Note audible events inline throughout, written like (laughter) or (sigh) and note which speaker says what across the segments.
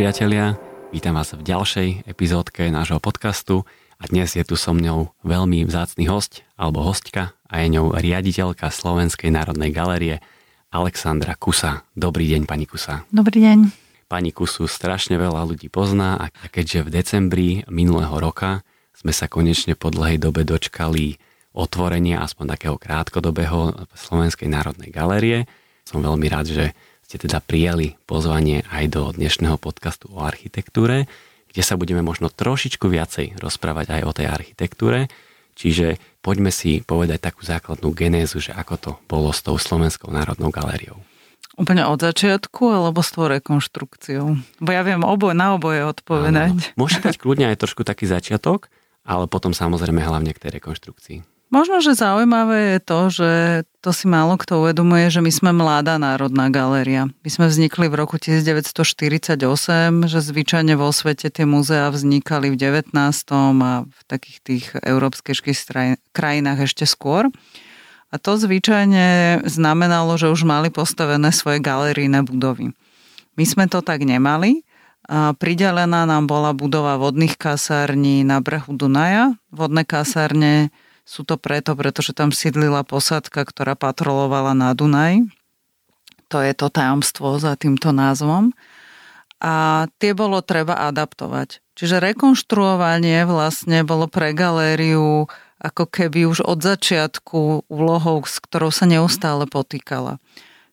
Speaker 1: priatelia, vítam vás v ďalšej epizódke nášho podcastu a dnes je tu so mňou veľmi vzácný host alebo hostka a je ňou riaditeľka Slovenskej národnej galerie Alexandra Kusa. Dobrý deň, pani Kusa.
Speaker 2: Dobrý deň.
Speaker 1: Pani Kusu strašne veľa ľudí pozná a keďže v decembri minulého roka sme sa konečne po dlhej dobe dočkali otvorenia aspoň takého krátkodobého Slovenskej národnej galérie, som veľmi rád, že ste teda prijali pozvanie aj do dnešného podcastu o architektúre, kde sa budeme možno trošičku viacej rozprávať aj o tej architektúre. Čiže poďme si povedať takú základnú genézu, že ako to bolo s tou Slovenskou národnou galériou.
Speaker 2: Úplne od začiatku alebo s tou rekonštrukciou? Bo ja viem oboj, na oboje odpovedať.
Speaker 1: Môžete dať kľudne aj trošku taký začiatok, ale potom samozrejme hlavne k tej rekonštrukcii.
Speaker 2: Možno, že zaujímavé je to, že to si málo kto uvedomuje, že my sme mladá národná galéria. My sme vznikli v roku 1948, že zvyčajne vo svete tie múzea vznikali v 19. a v takých tých európskych krajinách ešte skôr. A to zvyčajne znamenalo, že už mali postavené svoje galerijné budovy. My sme to tak nemali. A pridelená nám bola budova vodných kasární na brehu Dunaja. Vodné kasárne sú to preto, pretože tam sídlila posádka, ktorá patrolovala na Dunaj. To je to tajomstvo za týmto názvom. A tie bolo treba adaptovať. Čiže rekonštruovanie vlastne bolo pre galériu ako keby už od začiatku úlohou, s ktorou sa neustále potýkala.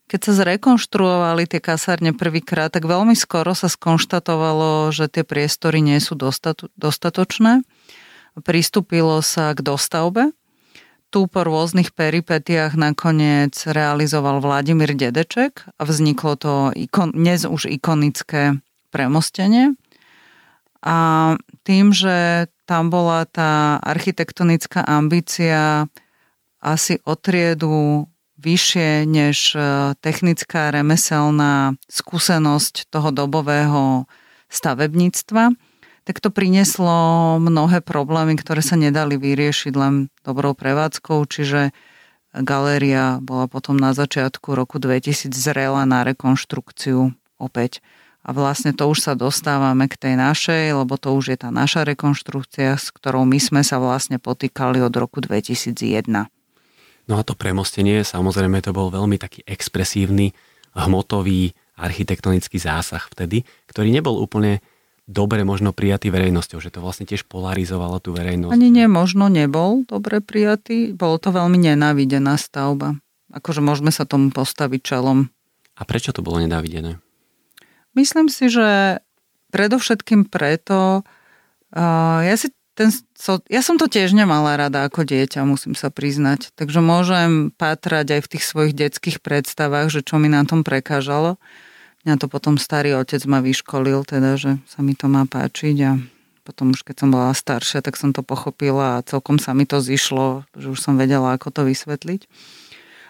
Speaker 2: Keď sa zrekonštruovali tie kasárne prvýkrát, tak veľmi skoro sa skonštatovalo, že tie priestory nie sú dostatočné pristúpilo sa k dostavbe. Tu po rôznych peripetiách nakoniec realizoval Vladimír Dedeček a vzniklo to ikon, dnes už ikonické premostenie. A tým, že tam bola tá architektonická ambícia asi o triedu vyššie než e, technická remeselná skúsenosť toho dobového stavebníctva, tak to prinieslo mnohé problémy, ktoré sa nedali vyriešiť len dobrou prevádzkou, čiže galéria bola potom na začiatku roku 2000 zrela na rekonštrukciu opäť. A vlastne to už sa dostávame k tej našej, lebo to už je tá naša rekonštrukcia, s ktorou my sme sa vlastne potýkali od roku 2001.
Speaker 1: No a to premostenie, samozrejme, to bol veľmi taký expresívny, hmotový, architektonický zásah vtedy, ktorý nebol úplne dobre možno prijatý verejnosťou, že to vlastne tiež polarizovalo tú verejnosť.
Speaker 2: Ani nie, možno nebol dobre prijatý, bolo to veľmi nenávidená stavba. Akože môžeme sa tomu postaviť čelom.
Speaker 1: A prečo to bolo nenávidené?
Speaker 2: Myslím si, že predovšetkým preto, uh, ja si ten, so, ja som to tiež nemala rada ako dieťa, musím sa priznať. Takže môžem pátrať aj v tých svojich detských predstavách, že čo mi na tom prekážalo. Mňa to potom starý otec ma vyškolil, teda, že sa mi to má páčiť a potom už keď som bola staršia, tak som to pochopila a celkom sa mi to zišlo, že už som vedela, ako to vysvetliť.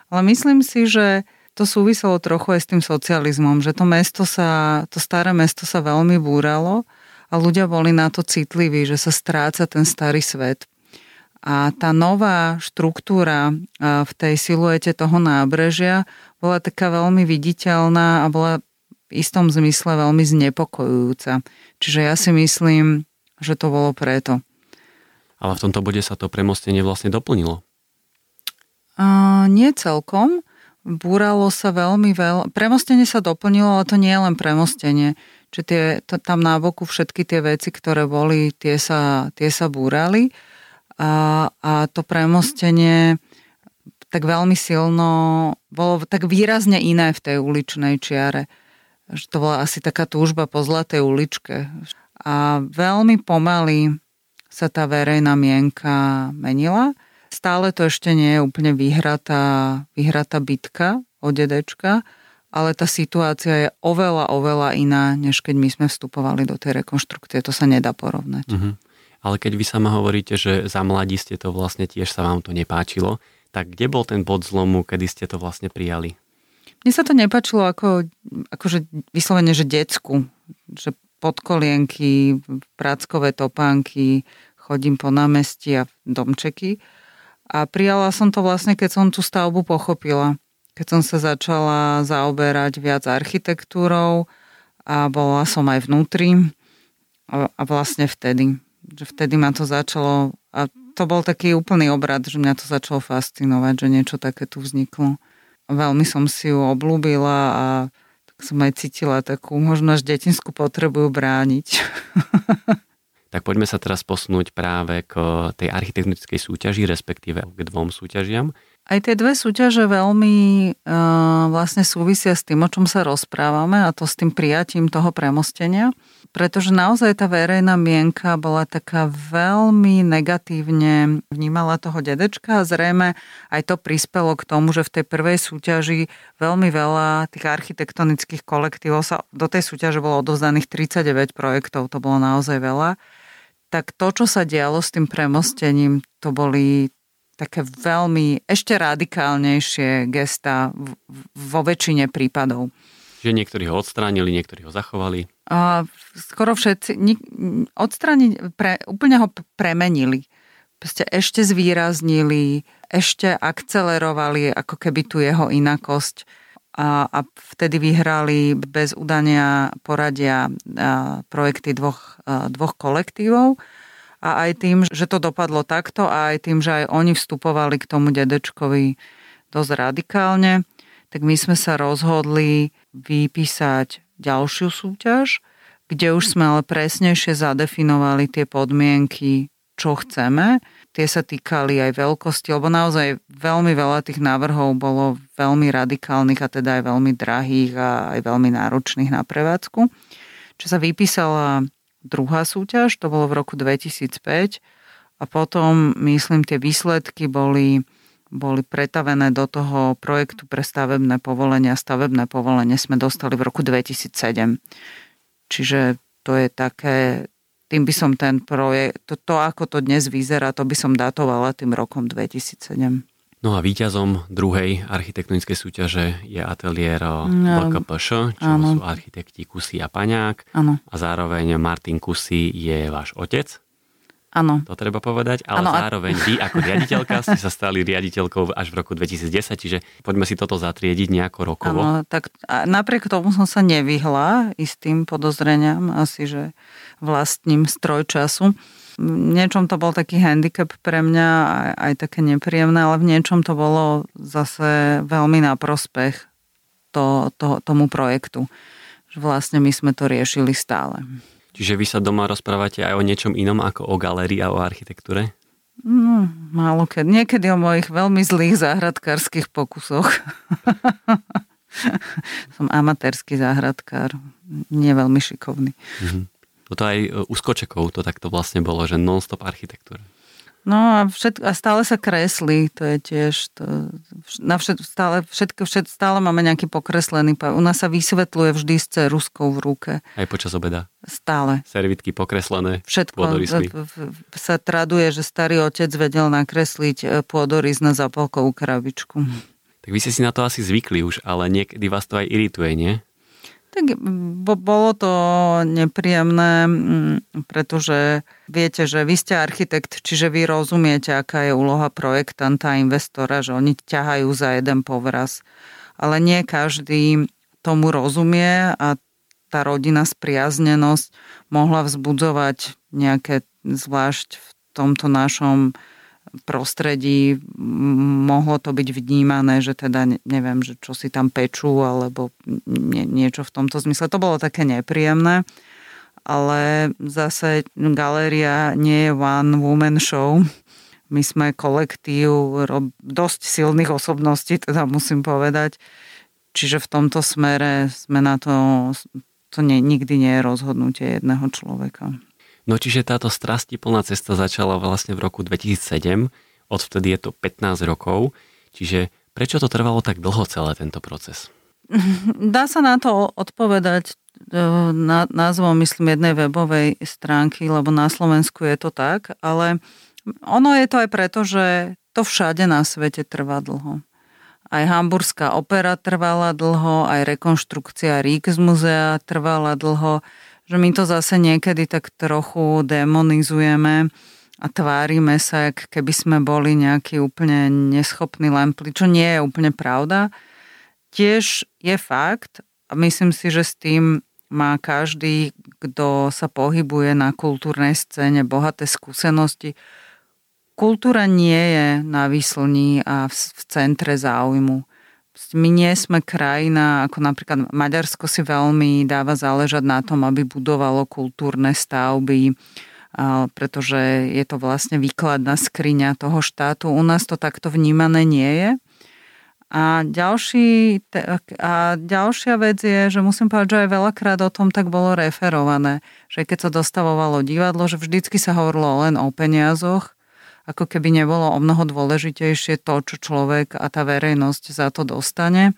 Speaker 2: Ale myslím si, že to súviselo trochu aj s tým socializmom, že to mesto sa, to staré mesto sa veľmi búralo a ľudia boli na to citliví, že sa stráca ten starý svet. A tá nová štruktúra v tej siluete toho nábrežia bola taká veľmi viditeľná a bola v istom zmysle veľmi znepokojujúca. Čiže ja si myslím, že to bolo preto.
Speaker 1: Ale v tomto bode sa to premostenie vlastne doplnilo.
Speaker 2: Uh, nie celkom. Búralo sa veľmi veľa. Premostenie sa doplnilo, ale to nie je len premostenie. Čiže tie, to, tam na boku všetky tie veci, ktoré boli, tie sa, tie sa búrali. A, a to premostenie tak veľmi silno, bolo tak výrazne iné v tej uličnej čiare že to bola asi taká túžba po zlatej uličke. A veľmi pomaly sa tá verejná mienka menila. Stále to ešte nie je úplne vyhratá, vyhratá bitka o dedečka, ale tá situácia je oveľa, oveľa iná, než keď my sme vstupovali do tej rekonštrukcie. To sa nedá porovnať. Uh-huh.
Speaker 1: Ale keď vy sama hovoríte, že za mladí ste to vlastne tiež sa vám to nepáčilo, tak kde bol ten bod zlomu, kedy ste to vlastne prijali?
Speaker 2: Mne sa to nepačilo ako, akože vyslovene, že decku, že podkolienky, práckové topánky, chodím po námestí a domčeky. A prijala som to vlastne, keď som tú stavbu pochopila. Keď som sa začala zaoberať viac architektúrou a bola som aj vnútri a, vlastne vtedy, že vtedy ma to začalo a to bol taký úplný obrad, že mňa to začalo fascinovať, že niečo také tu vzniklo. Veľmi som si ju oblúbila a tak som aj cítila takú možno až detinskú potrebu brániť. (laughs)
Speaker 1: Tak poďme sa teraz posunúť práve k tej architektonickej súťaži, respektíve k dvom súťažiam.
Speaker 2: Aj tie dve súťaže veľmi uh, vlastne súvisia s tým, o čom sa rozprávame a to s tým prijatím toho premostenia, pretože naozaj tá verejná mienka bola taká veľmi negatívne vnímala toho dedečka a zrejme aj to prispelo k tomu, že v tej prvej súťaži veľmi veľa tých architektonických kolektívov sa do tej súťaže bolo odovzdaných 39 projektov, to bolo naozaj veľa tak to, čo sa dialo s tým premostením, to boli také veľmi ešte radikálnejšie gesta vo väčšine prípadov.
Speaker 1: Že niektorí ho odstránili, niektorí ho zachovali?
Speaker 2: A skoro všetci. Odstrániť, pre, úplne ho premenili. Proste ešte zvýraznili, ešte akcelerovali ako keby tu jeho inakosť a, a vtedy vyhrali bez udania poradia projekty dvoch, dvoch kolektívov a aj tým, že to dopadlo takto a aj tým, že aj oni vstupovali k tomu dedečkovi dosť radikálne, tak my sme sa rozhodli vypísať ďalšiu súťaž, kde už sme ale presnejšie zadefinovali tie podmienky, čo chceme Tie sa týkali aj veľkosti, lebo naozaj veľmi veľa tých návrhov bolo veľmi radikálnych a teda aj veľmi drahých a aj veľmi náročných na prevádzku. Čo sa vypísala druhá súťaž, to bolo v roku 2005 a potom, myslím, tie výsledky boli, boli pretavené do toho projektu pre stavebné povolenia. Stavebné povolenie sme dostali v roku 2007. Čiže to je také tým by som ten projekt, to, to ako to dnes vyzerá, to by som datovala tým rokom 2007.
Speaker 1: No a víťazom druhej architektonickej súťaže je ateliér VKPŠ, čo áno. sú architekti Kusy a Paňák.
Speaker 2: Áno.
Speaker 1: A zároveň Martin Kusy je váš otec.
Speaker 2: Áno.
Speaker 1: To treba povedať, ale ano, zároveň vy ako riaditeľka ste sa stali riaditeľkou až v roku 2010, čiže poďme si toto zatriediť nejako rokovo.
Speaker 2: Áno, tak napriek tomu som sa nevyhla istým podozreniam, asi že vlastním stroj času. V niečom to bol taký handicap pre mňa, aj, aj také nepríjemné, ale v niečom to bolo zase veľmi na prospech to, to, tomu projektu. Že vlastne my sme to riešili stále.
Speaker 1: Čiže vy sa doma rozprávate aj o niečom inom ako o galérii a o architektúre?
Speaker 2: No, málo keď. Niekedy o mojich veľmi zlých záhradkárskych pokusoch. (laughs) Som amatérsky záhradkár, nie veľmi šikovný. Mm-hmm.
Speaker 1: Toto aj u skočekov to takto vlastne bolo, že non-stop architektúra.
Speaker 2: No a, všetko, a stále sa kreslí, to je tiež, to, na všet, stále, všetko, všet, stále máme nejaký pokreslený, u nás sa vysvetľuje vždy s ceruskou v ruke.
Speaker 1: Aj počas obeda?
Speaker 2: Stále.
Speaker 1: Servitky pokreslené?
Speaker 2: Všetko sa traduje, že starý otec vedel nakresliť e, pôdorys na zapalkovú krabičku.
Speaker 1: Tak vy ste si na to asi zvykli už, ale niekedy vás to aj irituje, nie?
Speaker 2: Tak bolo to nepríjemné, mm, pretože viete, že vy ste architekt, čiže vy rozumiete, aká je úloha projektanta a investora, že oni ťahajú za jeden povraz. Ale nie každý tomu rozumie a tá rodina spriaznenosť mohla vzbudzovať nejaké, zvlášť v tomto našom prostredí mohlo to byť vnímané, že teda neviem, že čo si tam pečú alebo nie, niečo v tomto zmysle. To bolo také nepríjemné, ale zase galéria nie je one woman show. My sme kolektív dosť silných osobností, teda musím povedať. Čiže v tomto smere sme na to, to nie, nikdy nie je rozhodnutie jedného človeka.
Speaker 1: No čiže táto strastiplná cesta začala vlastne v roku 2007, odvtedy je to 15 rokov, čiže prečo to trvalo tak dlho celé tento proces? (laughs)
Speaker 2: Dá sa na to odpovedať e, na, názvom, myslím, jednej webovej stránky, lebo na Slovensku je to tak, ale ono je to aj preto, že to všade na svete trvá dlho. Aj hamburská opera trvala dlho, aj rekonštrukcia Ríksmuzea trvala dlho že my to zase niekedy tak trochu demonizujeme a tvárime sa, ak keby sme boli nejaký úplne neschopný lempli, čo nie je úplne pravda. Tiež je fakt, a myslím si, že s tým má každý, kto sa pohybuje na kultúrnej scéne, bohaté skúsenosti. Kultúra nie je na výslní a v centre záujmu. My nie sme krajina, ako napríklad Maďarsko si veľmi dáva záležať na tom, aby budovalo kultúrne stavby, pretože je to vlastne výkladná skriňa toho štátu. U nás to takto vnímané nie je. A, ďalší, a ďalšia vec je, že musím povedať, že aj veľakrát o tom tak bolo referované, že keď sa dostavovalo divadlo, že vždycky sa hovorilo len o peniazoch, ako keby nebolo o mnoho dôležitejšie to, čo človek a tá verejnosť za to dostane.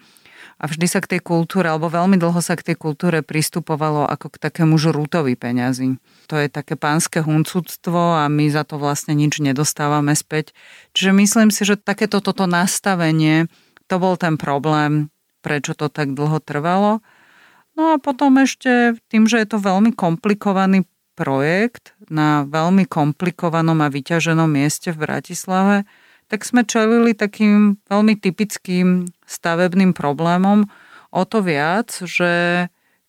Speaker 2: A vždy sa k tej kultúre, alebo veľmi dlho sa k tej kultúre pristupovalo ako k takému žrútovi peňazí. To je také pánske huncúctvo a my za to vlastne nič nedostávame späť. Čiže myslím si, že takéto toto nastavenie to bol ten problém, prečo to tak dlho trvalo. No a potom ešte tým, že je to veľmi komplikovaný projekt na veľmi komplikovanom a vyťaženom mieste v Bratislave, tak sme čelili takým veľmi typickým stavebným problémom. O to viac, že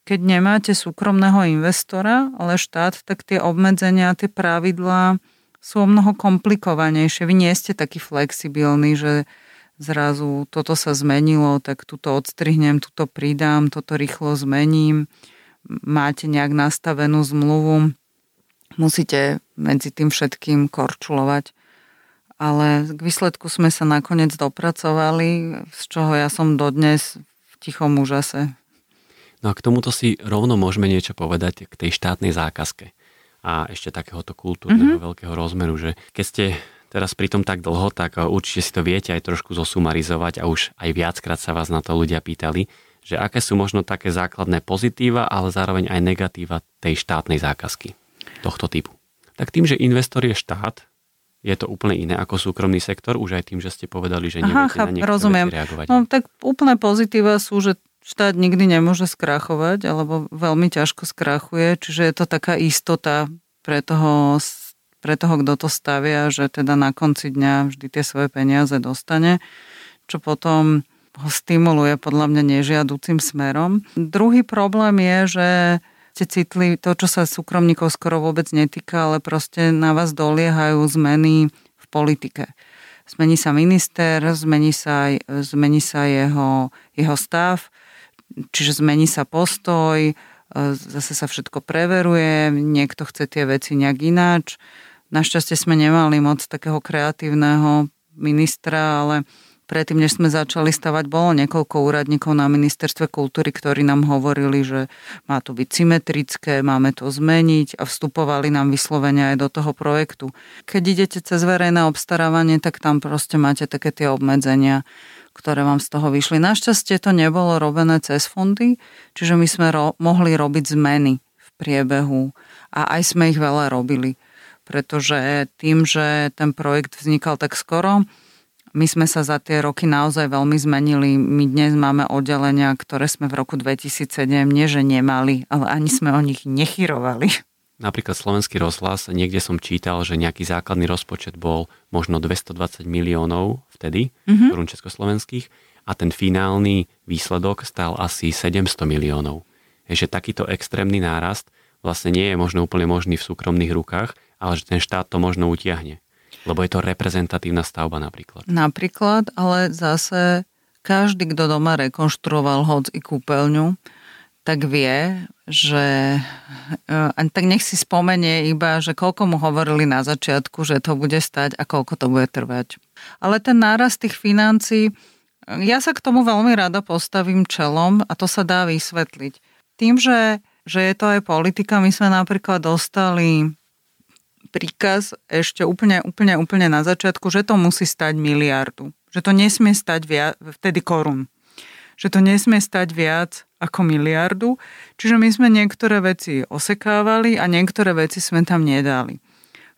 Speaker 2: keď nemáte súkromného investora, ale štát, tak tie obmedzenia, tie pravidlá sú o mnoho komplikovanejšie. Vy nie ste taký flexibilní, že zrazu toto sa zmenilo, tak tuto odstrihnem, tuto pridám, toto rýchlo zmením. Máte nejak nastavenú zmluvu, musíte medzi tým všetkým korčulovať. Ale k výsledku sme sa nakoniec dopracovali, z čoho ja som dodnes v tichom úžase.
Speaker 1: No a k tomuto si rovno môžeme niečo povedať k tej štátnej zákazke a ešte takéhoto kultúrneho mm-hmm. veľkého rozmeru, že keď ste teraz pri tom tak dlho, tak eh, určite si to viete aj trošku zosumarizovať a už aj viackrát sa vás na to ľudia pýtali, že aké sú možno také základné pozitíva, ale zároveň aj negatíva tej štátnej zákazky tohto typu. Tak tým, že investor je štát, je to úplne iné ako súkromný sektor, už aj tým, že ste povedali, že neviete Aha, na niektoré rozumiem. reagovať.
Speaker 2: No tak úplné pozitíva sú, že štát nikdy nemôže skrachovať, alebo veľmi ťažko skrachuje, čiže je to taká istota pre toho pre toho, kto to stavia, že teda na konci dňa vždy tie svoje peniaze dostane, čo potom ho stimuluje podľa mňa nežiaducim smerom. Druhý problém je, že ste citli to, čo sa súkromníkov skoro vôbec netýka, ale proste na vás doliehajú zmeny v politike. Zmení sa minister, zmení sa, zmení sa jeho, jeho stav, čiže zmení sa postoj, zase sa všetko preveruje, niekto chce tie veci nejak ináč Našťastie sme nemali moc takého kreatívneho ministra, ale predtým, než sme začali stavať, bolo niekoľko úradníkov na ministerstve kultúry, ktorí nám hovorili, že má to byť symetrické, máme to zmeniť a vstupovali nám vyslovene aj do toho projektu. Keď idete cez verejné obstarávanie, tak tam proste máte také tie obmedzenia, ktoré vám z toho vyšli. Našťastie to nebolo robené cez fondy, čiže my sme ro- mohli robiť zmeny v priebehu a aj sme ich veľa robili pretože tým, že ten projekt vznikal tak skoro, my sme sa za tie roky naozaj veľmi zmenili. My dnes máme oddelenia, ktoré sme v roku 2007 nie že nemali, ale ani sme o nich nechyrovali.
Speaker 1: Napríklad Slovenský rozhlas, niekde som čítal, že nejaký základný rozpočet bol možno 220 miliónov vtedy, mm-hmm. korún československých, a ten finálny výsledok stál asi 700 miliónov. Je, že takýto extrémny nárast vlastne nie je možno úplne možný v súkromných rukách, ale že ten štát to možno utiahne. Lebo je to reprezentatívna stavba napríklad.
Speaker 2: Napríklad, ale zase každý, kto doma rekonštruoval hoc i kúpeľňu, tak vie, že e, tak nech si spomenie iba, že koľko mu hovorili na začiatku, že to bude stať a koľko to bude trvať. Ale ten náraz tých financí, ja sa k tomu veľmi rada postavím čelom a to sa dá vysvetliť. Tým, že, že je to aj politika, my sme napríklad dostali príkaz ešte úplne, úplne, úplne na začiatku, že to musí stať miliardu. Že to nesmie stať viac, vtedy korun. Že to nesmie stať viac ako miliardu. Čiže my sme niektoré veci osekávali a niektoré veci sme tam nedali.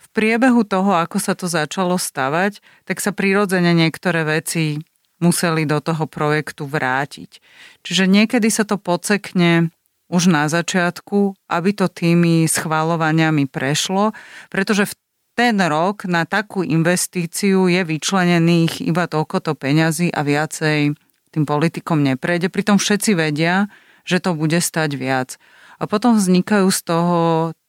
Speaker 2: V priebehu toho, ako sa to začalo stavať, tak sa prirodzene niektoré veci museli do toho projektu vrátiť. Čiže niekedy sa to pocekne už na začiatku, aby to tými schváľovaniami prešlo, pretože v ten rok na takú investíciu je vyčlenených iba toľko peňazí a viacej tým politikom neprejde. Pritom všetci vedia, že to bude stať viac. A potom vznikajú z toho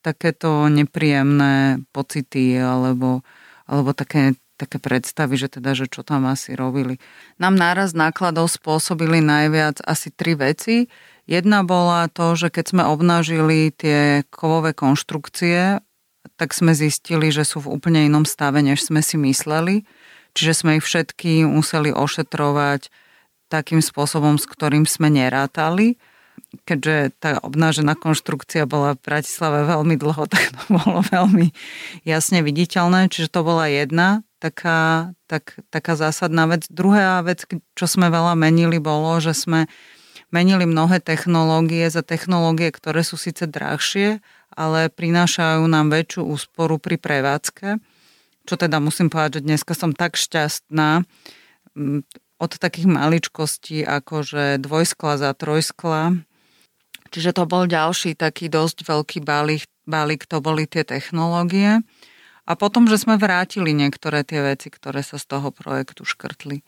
Speaker 2: takéto nepríjemné pocity alebo, alebo také, také predstavy, že teda, že čo tam asi robili. Nám náraz nákladov spôsobili najviac asi tri veci. Jedna bola to, že keď sme obnažili tie kovové konštrukcie, tak sme zistili, že sú v úplne inom stave, než sme si mysleli. Čiže sme ich všetky museli ošetrovať takým spôsobom, s ktorým sme nerátali keďže tá obnážená konštrukcia bola v Bratislave veľmi dlho, (laughs) tak to bolo veľmi jasne viditeľné. Čiže to bola jedna taká, tak, taká zásadná vec. Druhá vec, čo sme veľa menili, bolo, že sme menili mnohé technológie za technológie, ktoré sú síce drahšie, ale prinášajú nám väčšiu úsporu pri prevádzke. Čo teda musím povedať, že dneska som tak šťastná, od takých maličkostí ako že dvojskla za trojskla. Čiže to bol ďalší taký dosť veľký balík, balík to boli tie technológie. A potom, že sme vrátili niektoré tie veci, ktoré sa z toho projektu škrtli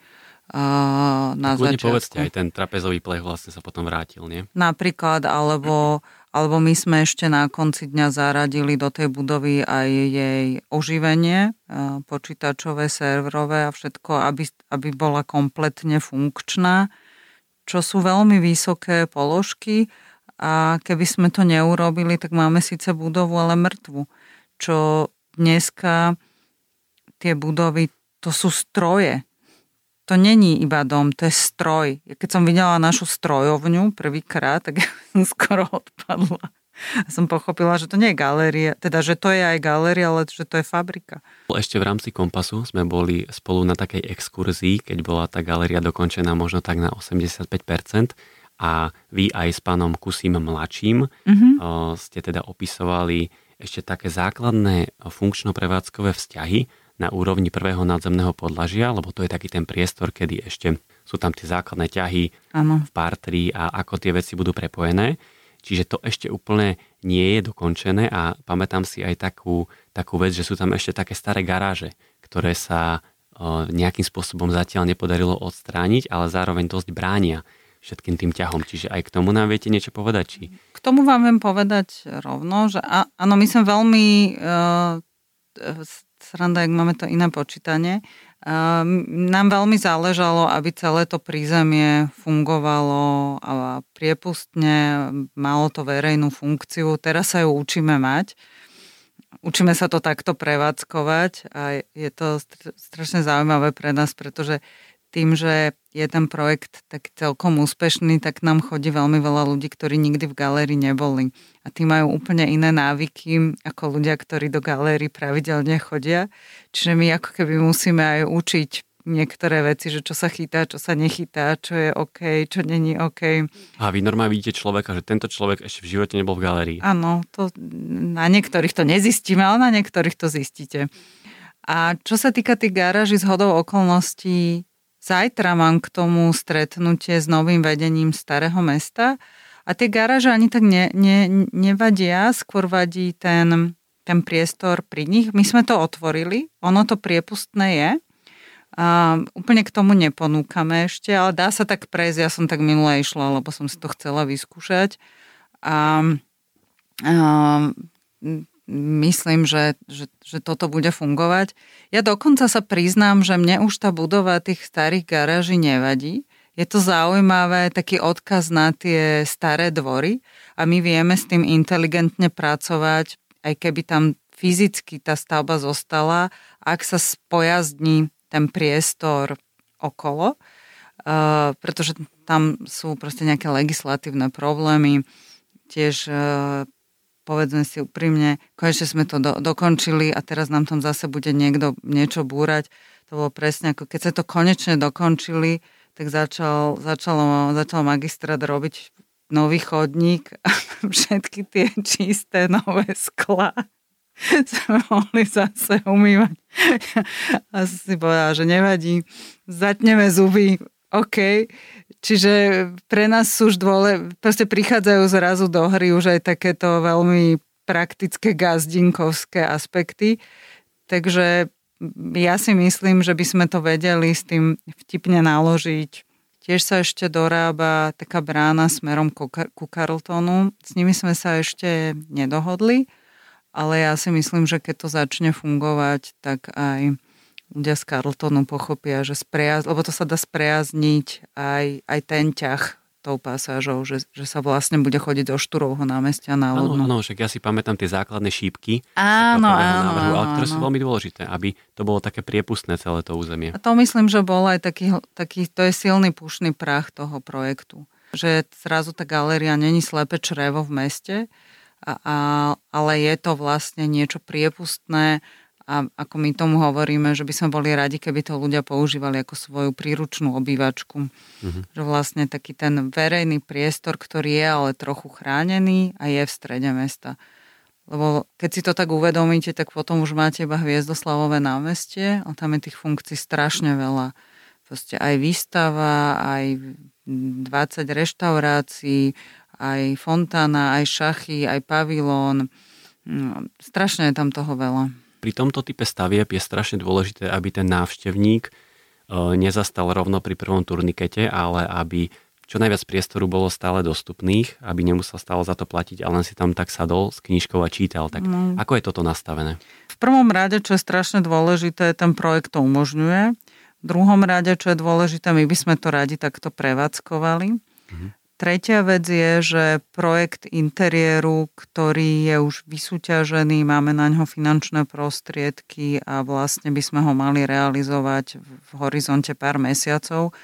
Speaker 2: uh, na tak začiatku.
Speaker 1: povedzte, aj ten trapezový plech vlastne sa potom vrátil, nie?
Speaker 2: Napríklad, alebo alebo my sme ešte na konci dňa zaradili do tej budovy aj jej oživenie, počítačové, serverové a všetko, aby, aby bola kompletne funkčná, čo sú veľmi vysoké položky a keby sme to neurobili, tak máme síce budovu, ale mŕtvu. Čo dneska tie budovy, to sú stroje, to není iba dom, to je stroj. Keď som videla našu strojovňu prvýkrát, tak (laughs) som skoro odpadla. A som pochopila, že to nie je galéria, teda, že to je aj galéria, ale že to je fabrika.
Speaker 1: Ešte v rámci Kompasu sme boli spolu na takej exkurzii, keď bola tá galéria dokončená možno tak na 85% a vy aj s pánom Kusím mladším mm-hmm. ste teda opisovali ešte také základné funkčno-prevádzkové vzťahy, na úrovni prvého nadzemného podlažia, lebo to je taký ten priestor, kedy ešte sú tam tie základné ťahy ano. v partri a ako tie veci budú prepojené. Čiže to ešte úplne nie je dokončené a pamätám si aj takú, takú vec, že sú tam ešte také staré garáže, ktoré sa o, nejakým spôsobom zatiaľ nepodarilo odstrániť, ale zároveň dosť bránia všetkým tým ťahom. Čiže aj k tomu nám viete niečo povedať? Či...
Speaker 2: K tomu vám viem povedať rovno, že áno, my sme veľmi uh, sranda, ak máme to iné počítanie. Nám veľmi záležalo, aby celé to prízemie fungovalo a priepustne, malo to verejnú funkciu. Teraz sa ju učíme mať. Učíme sa to takto prevádzkovať a je to strašne zaujímavé pre nás, pretože tým, že je ten projekt tak celkom úspešný, tak nám chodí veľmi veľa ľudí, ktorí nikdy v galérii neboli. A tí majú úplne iné návyky ako ľudia, ktorí do galérii pravidelne chodia. Čiže my ako keby musíme aj učiť niektoré veci, že čo sa chytá, čo sa nechytá, čo je OK, čo není OK.
Speaker 1: A vy normálne vidíte človeka, že tento človek ešte v živote nebol v galérii.
Speaker 2: Áno, to, na niektorých to nezistíme, ale na niektorých to zistíte. A čo sa týka tých garáží z hodou okolností, Zajtra mám k tomu stretnutie s novým vedením Starého mesta a tie garáže ani tak ne, ne, nevadia, skôr vadí ten, ten priestor pri nich. My sme to otvorili, ono to priepustné je, a úplne k tomu neponúkame ešte, ale dá sa tak prejsť. Ja som tak minule išla, lebo som si to chcela vyskúšať. A, a myslím, že, že, že toto bude fungovať. Ja dokonca sa priznám, že mne už tá budova tých starých garáží nevadí. Je to zaujímavé, taký odkaz na tie staré dvory a my vieme s tým inteligentne pracovať, aj keby tam fyzicky tá stavba zostala, ak sa spojazdní ten priestor okolo, uh, pretože tam sú proste nejaké legislatívne problémy, tiež uh, povedzme si úprimne, konečne sme to do, dokončili a teraz nám tam zase bude niekto niečo búrať. To bolo presne ako keď sa to konečne dokončili, tak začal, začalo, začal magistrát robiť nový chodník a (laughs) všetky tie čisté nové skla (laughs) sme mohli zase umývať. (laughs) A si povedala, že nevadí, zatneme zuby, OK. Čiže pre nás sú už dôle, proste prichádzajú zrazu do hry už aj takéto veľmi praktické gazdinkovské aspekty. Takže ja si myslím, že by sme to vedeli s tým vtipne naložiť Tiež sa ešte dorába taká brána smerom ku Carltonu. S nimi sme sa ešte nedohodli, ale ja si myslím, že keď to začne fungovať, tak aj ľudia z Carltonu pochopia, že spriaz, lebo to sa dá spriazniť aj, aj ten ťah tou pasážou, že, že sa vlastne bude chodiť do Štúrovho námestia na Lodno.
Speaker 1: Áno, však ja si pamätám tie základné šípky.
Speaker 2: Áno, áno,
Speaker 1: návrhu,
Speaker 2: áno,
Speaker 1: ale ktoré sú veľmi dôležité, aby to bolo také priepustné celé to územie.
Speaker 2: A to myslím, že bol aj taký, taký to je silný pušný prach toho projektu. Že zrazu tá galéria není slepe črevo v meste, a, a, ale je to vlastne niečo priepustné, a ako my tomu hovoríme, že by sme boli radi, keby to ľudia používali ako svoju príručnú obývačku. Mm-hmm. Že vlastne taký ten verejný priestor, ktorý je ale trochu chránený a je v strede mesta. Lebo keď si to tak uvedomíte, tak potom už máte iba Hviezdoslavové námestie, ale tam je tých funkcií strašne veľa. Proste aj výstava, aj 20 reštaurácií, aj fontána, aj šachy, aj pavilón. No, strašne je tam toho veľa
Speaker 1: pri tomto type stavieb je strašne dôležité, aby ten návštevník e, nezastal rovno pri prvom turnikete, ale aby čo najviac priestoru bolo stále dostupných, aby nemusel stále za to platiť, ale len si tam tak sadol s knižkou a čítal. Tak no. ako je toto nastavené?
Speaker 2: V prvom rade, čo je strašne dôležité, ten projekt to umožňuje. V druhom rade, čo je dôležité, my by sme to radi takto prevádzkovali. Mhm. Tretia vec je, že projekt interiéru, ktorý je už vysúťažený, máme na ňo finančné prostriedky a vlastne by sme ho mali realizovať v horizonte pár mesiacov,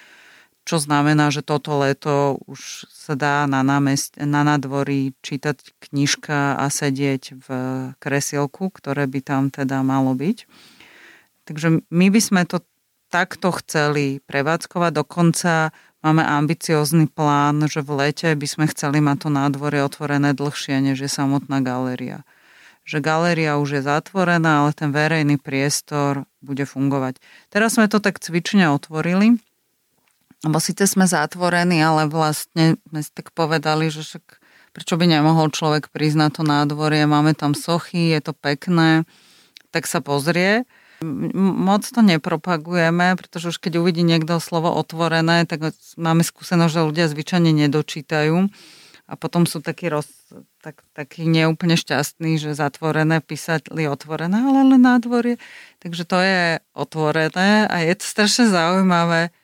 Speaker 2: čo znamená, že toto leto už sa dá na, námest, na nadvorí čítať knižka a sedieť v kresielku, ktoré by tam teda malo byť. Takže my by sme to takto chceli prevádzkovať. Dokonca máme ambiciózny plán, že v lete by sme chceli mať to nádvorie otvorené dlhšie, než je samotná galéria. Že galéria už je zatvorená, ale ten verejný priestor bude fungovať. Teraz sme to tak cvične otvorili, lebo síce sme zatvorení, ale vlastne sme si tak povedali, že však prečo by nemohol človek prísť na to nádvorie, máme tam sochy, je to pekné, tak sa pozrie moc to nepropagujeme, pretože už keď uvidí niekto slovo otvorené, tak máme skúsenosť, že ľudia zvyčajne nedočítajú a potom sú takí, roz, tak, takí neúplne šťastní, že zatvorené písali otvorené, ale len na dvorie. Takže to je otvorené a je to strašne zaujímavé.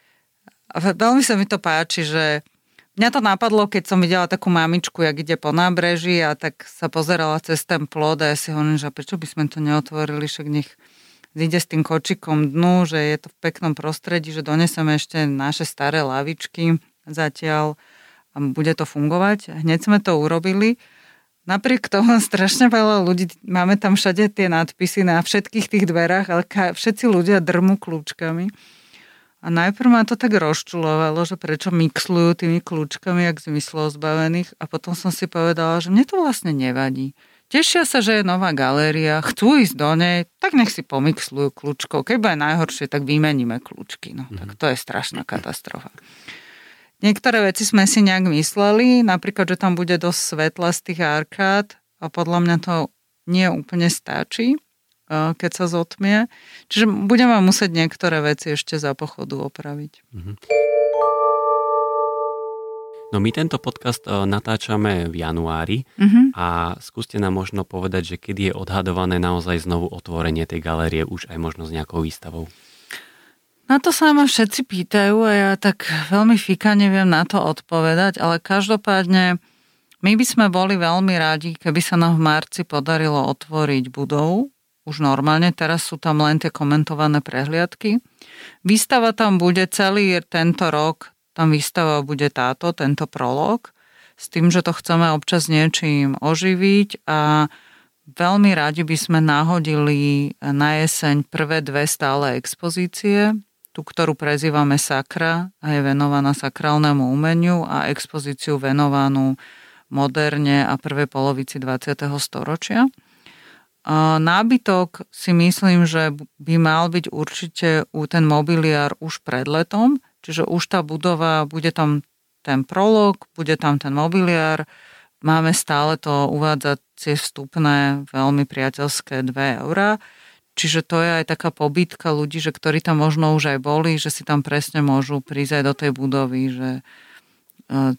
Speaker 2: A veľmi sa mi to páči, že Mňa to napadlo, keď som videla takú mamičku, jak ide po nábreží a tak sa pozerala cez ten plod a ja si hovorím, že prečo by sme to neotvorili, však nech ide s tým kočikom dnu, že je to v peknom prostredí, že doneseme ešte naše staré lavičky zatiaľ a bude to fungovať. Hneď sme to urobili. Napriek tomu (laughs) strašne veľa ľudí, máme tam všade tie nadpisy na všetkých tých dverách, ale všetci ľudia drmú kľúčkami. A najprv ma to tak rozčulovalo, že prečo mixlujú tými kľúčkami, jak zmyslo zbavených. A potom som si povedala, že mne to vlastne nevadí Tešia sa, že je nová galéria, chcú ísť do nej, tak nech si pomixlujú kľúčkov. Keď bude najhoršie, tak vymeníme kľúčky. No, tak to je strašná katastrofa. Niektoré veci sme si nejak mysleli, napríklad, že tam bude dosť svetla z tých arkád a podľa mňa to nie úplne stačí, eh, keď sa zotmie. Čiže budeme musieť niektoré veci ešte za pochodu opraviť. Mm-hmm.
Speaker 1: No my tento podcast e, natáčame v januári uh-huh. a skúste nám možno povedať, že kedy je odhadované naozaj znovu otvorenie tej galérie už aj možno s nejakou výstavou.
Speaker 2: Na to sa ma všetci pýtajú a ja tak veľmi fika neviem na to odpovedať, ale každopádne my by sme boli veľmi radi, keby sa nám v marci podarilo otvoriť budovu. Už normálne, teraz sú tam len tie komentované prehliadky. Výstava tam bude celý tento rok tam výstava bude táto, tento prolog, s tým, že to chceme občas niečím oživiť a veľmi radi by sme nahodili na jeseň prvé dve stále expozície, tú, ktorú prezývame Sakra a je venovaná sakrálnemu umeniu a expozíciu venovanú moderne a prvej polovici 20. storočia. Nábytok si myslím, že by mal byť určite ten mobiliár už pred letom, Čiže už tá budova, bude tam ten prolog, bude tam ten mobiliár, máme stále to uvádzacie vstupné veľmi priateľské 2 eurá. Čiže to je aj taká pobytka ľudí, že ktorí tam možno už aj boli, že si tam presne môžu prísť aj do tej budovy, že e,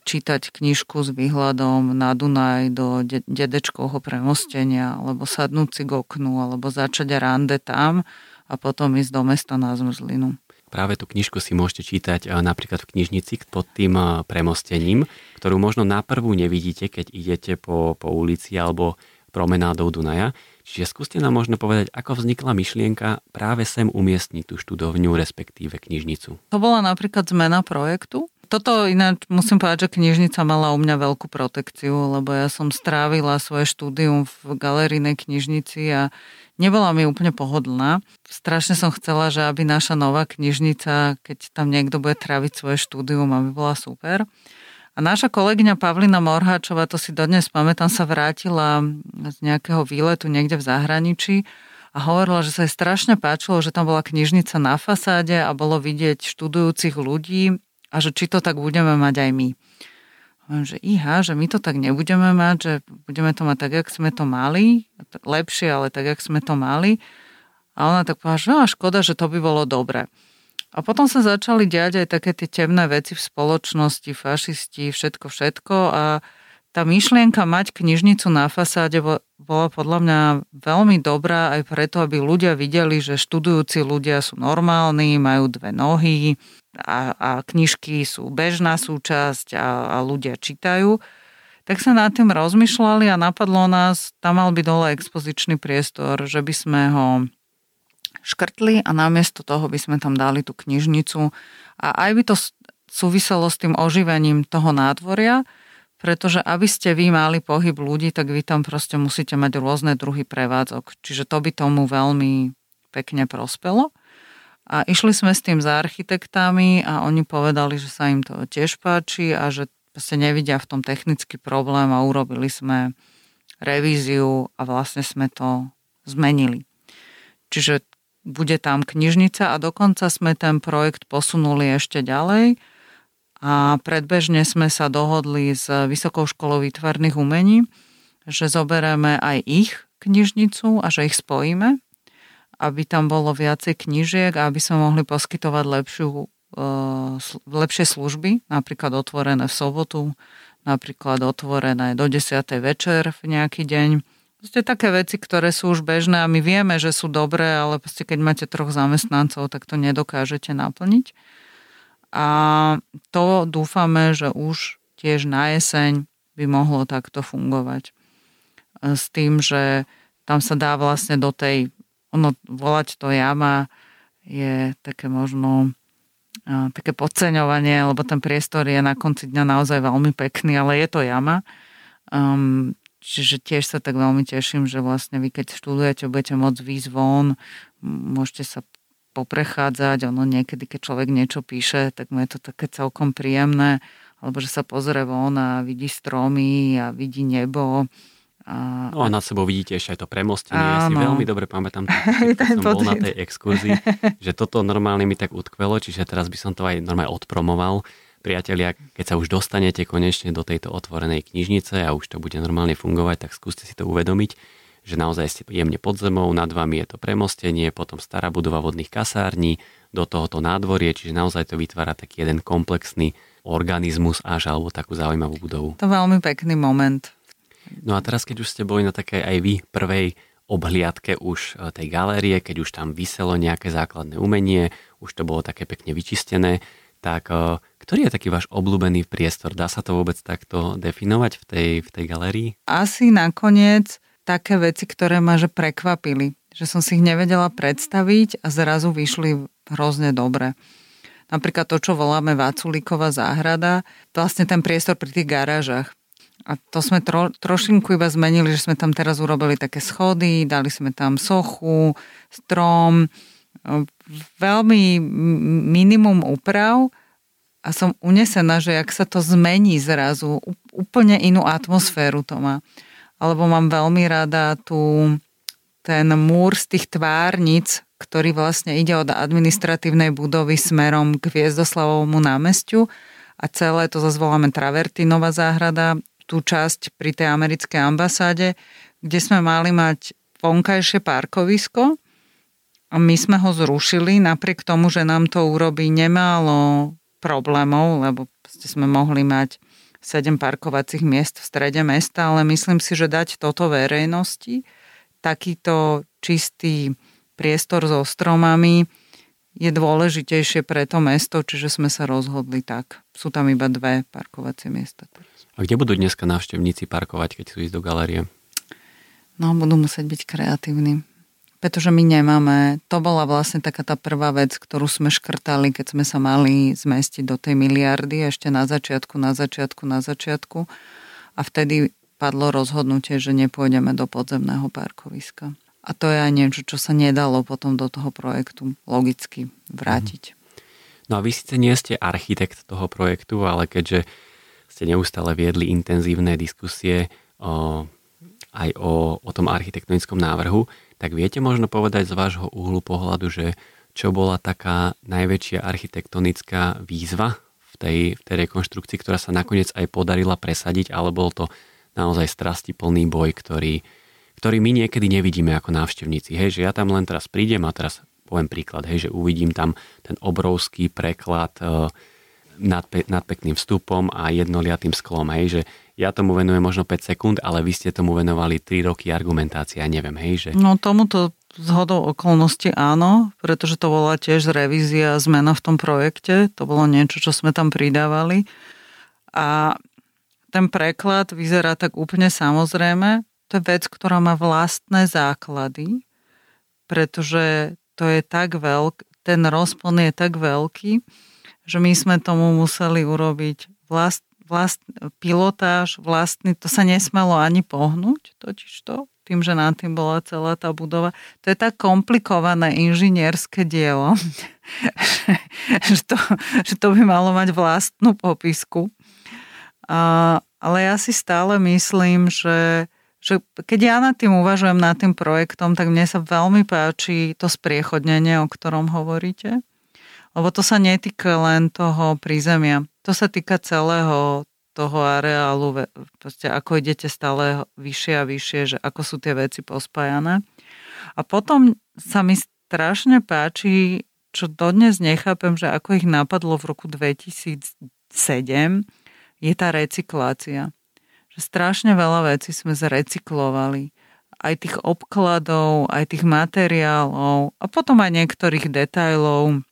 Speaker 2: čítať knižku s výhľadom na Dunaj do dedečkovho premostenia, alebo sadnúť si k oknu, alebo začať rande tam a potom ísť do mesta na zmrzlinu.
Speaker 1: Práve tú knižku si môžete čítať e, napríklad v knižnici pod tým e, premostením, ktorú možno na prvú nevidíte, keď idete po, po ulici alebo promenádou Dunaja. Čiže skúste nám možno povedať, ako vznikla myšlienka práve sem umiestniť tú študovňu, respektíve knižnicu.
Speaker 2: To bola napríklad zmena projektu. Toto ináč musím povedať, že knižnica mala u mňa veľkú protekciu, lebo ja som strávila svoje štúdium v galerijnej knižnici a nebola mi úplne pohodlná. Strašne som chcela, že aby naša nová knižnica, keď tam niekto bude tráviť svoje štúdium, aby bola super. A naša kolegyňa Pavlina Morháčová, to si dodnes pamätám, sa vrátila z nejakého výletu niekde v zahraničí a hovorila, že sa jej strašne páčilo, že tam bola knižnica na fasáde a bolo vidieť študujúcich ľudí a že či to tak budeme mať aj my. Hovorím, že iha, že my to tak nebudeme mať, že budeme to mať tak, jak sme to mali, lepšie, ale tak, jak sme to mali. A ona tak povedala, že no, škoda, že to by bolo dobre. A potom sa začali diať aj také tie temné veci v spoločnosti, fašisti, všetko, všetko a tá myšlienka mať knižnicu na fasáde bola podľa mňa veľmi dobrá aj preto, aby ľudia videli, že študujúci ľudia sú normálni, majú dve nohy, a, a knižky sú bežná súčasť a, a ľudia čítajú, tak sa nad tým rozmýšľali a napadlo nás, tam mal byť dole expozičný priestor, že by sme ho škrtli a namiesto toho by sme tam dali tú knižnicu a aj by to súviselo s tým oživením toho nádvoria, pretože aby ste vy mali pohyb ľudí, tak vy tam proste musíte mať rôzne druhy prevádzok. Čiže to by tomu veľmi pekne prospelo. A išli sme s tým za architektami a oni povedali, že sa im to tiež páči a že sa nevidia v tom technický problém a urobili sme revíziu a vlastne sme to zmenili. Čiže bude tam knižnica a dokonca sme ten projekt posunuli ešte ďalej a predbežne sme sa dohodli s Vysokou školou výtvarných umení, že zoberieme aj ich knižnicu a že ich spojíme aby tam bolo viacej knížiek a aby sme mohli poskytovať lepšiu, uh, lepšie služby, napríklad otvorené v sobotu, napríklad otvorené do 10. večer v nejaký deň. Proste také veci, ktoré sú už bežné a my vieme, že sú dobré, ale proste keď máte troch zamestnancov, tak to nedokážete naplniť. A to dúfame, že už tiež na jeseň by mohlo takto fungovať. S tým, že tam sa dá vlastne do tej ono volať to jama je také možno také podceňovanie, lebo ten priestor je na konci dňa naozaj veľmi pekný, ale je to jama. Um, čiže tiež sa tak veľmi teším, že vlastne vy keď študujete, budete môcť výjsť von, môžete sa poprechádzať, ono niekedy, keď človek niečo píše, tak mu je to také celkom príjemné, alebo že sa pozrie von a vidí stromy a vidí nebo
Speaker 1: a, no a nad sebou vidíte ešte aj to premostenie. Ja si veľmi dobre pamätám, (laughs) keď som bol na tej exkurzii, že toto normálne mi tak utkvelo, čiže teraz by som to aj normálne odpromoval. Priatelia, keď sa už dostanete konečne do tejto otvorenej knižnice a už to bude normálne fungovať, tak skúste si to uvedomiť, že naozaj ste jemne pod zemou, nad vami je to premostenie, potom stará budova vodných kasární, do tohoto nádvorie, čiže naozaj to vytvára taký jeden komplexný organizmus až alebo takú zaujímavú budovu.
Speaker 2: To veľmi pekný moment
Speaker 1: No a teraz, keď už ste boli na takej aj vy prvej obhliadke už e, tej galérie, keď už tam vyselo nejaké základné umenie, už to bolo také pekne vyčistené, tak e, ktorý je taký váš obľúbený priestor? Dá sa to vôbec takto definovať v tej, v tej galérii?
Speaker 2: Asi nakoniec také veci, ktoré ma že prekvapili. Že som si ich nevedela predstaviť a zrazu vyšli hrozne dobre. Napríklad to, čo voláme Vaculíková záhrada, vlastne ten priestor pri tých garážach. A to sme tro, trošinku iba zmenili, že sme tam teraz urobili také schody, dali sme tam sochu, strom, veľmi minimum úprav a som unesená, že ak sa to zmení zrazu, úplne inú atmosféru to má. Alebo mám veľmi rada tu ten múr z tých tvárnic, ktorý vlastne ide od administratívnej budovy smerom k Viezdoslavovomu námestiu a celé to zase voláme Travertinová záhrada tú časť pri tej americkej ambasáde, kde sme mali mať vonkajšie parkovisko, a my sme ho zrušili napriek tomu, že nám to urobí nemálo problémov, lebo sme mohli mať 7 parkovacích miest v strede mesta, ale myslím si, že dať toto verejnosti, takýto čistý priestor so stromami je dôležitejšie pre to mesto, čiže sme sa rozhodli tak. Sú tam iba dve parkovacie miesta.
Speaker 1: A kde budú dneska návštevníci parkovať, keď sú ísť do galérie?
Speaker 2: No, budú musieť byť kreatívni pretože my nemáme, to bola vlastne taká tá prvá vec, ktorú sme škrtali, keď sme sa mali zmestiť do tej miliardy ešte na začiatku, na začiatku, na začiatku a vtedy padlo rozhodnutie, že nepôjdeme do podzemného parkoviska. A to je aj niečo, čo sa nedalo potom do toho projektu logicky vrátiť.
Speaker 1: No a vy síce nie ste architekt toho projektu, ale keďže ste neustále viedli intenzívne diskusie o, aj o, o tom architektonickom návrhu, tak viete možno povedať z vášho uhlu pohľadu, že čo bola taká najväčšia architektonická výzva v tej, v tej rekonštrukcii, ktorá sa nakoniec aj podarila presadiť, ale bol to naozaj strastiplný boj, ktorý, ktorý my niekedy nevidíme ako návštevníci. Hej, že ja tam len teraz prídem a teraz poviem príklad, hej, že uvidím tam ten obrovský preklad e, nad, pe, nad pekným vstupom a jednoliatým sklom, hej, že ja tomu venujem možno 5 sekúnd, ale vy ste tomu venovali 3 roky argumentácia, neviem, hej, že...
Speaker 2: No tomuto zhodou okolností áno, pretože to bola tiež revízia, zmena v tom projekte, to bolo niečo, čo sme tam pridávali. A ten preklad vyzerá tak úplne samozrejme, to je vec, ktorá má vlastné základy, pretože to je tak veľký, ten rozpon je tak veľký, že my sme tomu museli urobiť vlast, vlast, pilotáž vlastný, to sa nesmelo ani pohnúť, totiž to, tým, že nad tým bola celá tá budova. To je tak komplikované inžinierské dielo, (laughs) že, to, že to by malo mať vlastnú popisku. A, ale ja si stále myslím, že, že keď ja nad tým uvažujem, nad tým projektom, tak mne sa veľmi páči to spriechodnenie, o ktorom hovoríte. Lebo to sa netýka len toho prízemia. To sa týka celého toho areálu, proste ako idete stále vyššie a vyššie, že ako sú tie veci pospájané. A potom sa mi strašne páči, čo dodnes nechápem, že ako ich napadlo v roku 2007, je tá recyklácia. Že strašne veľa vecí sme zrecyklovali. Aj tých obkladov, aj tých materiálov a potom aj niektorých detajlov.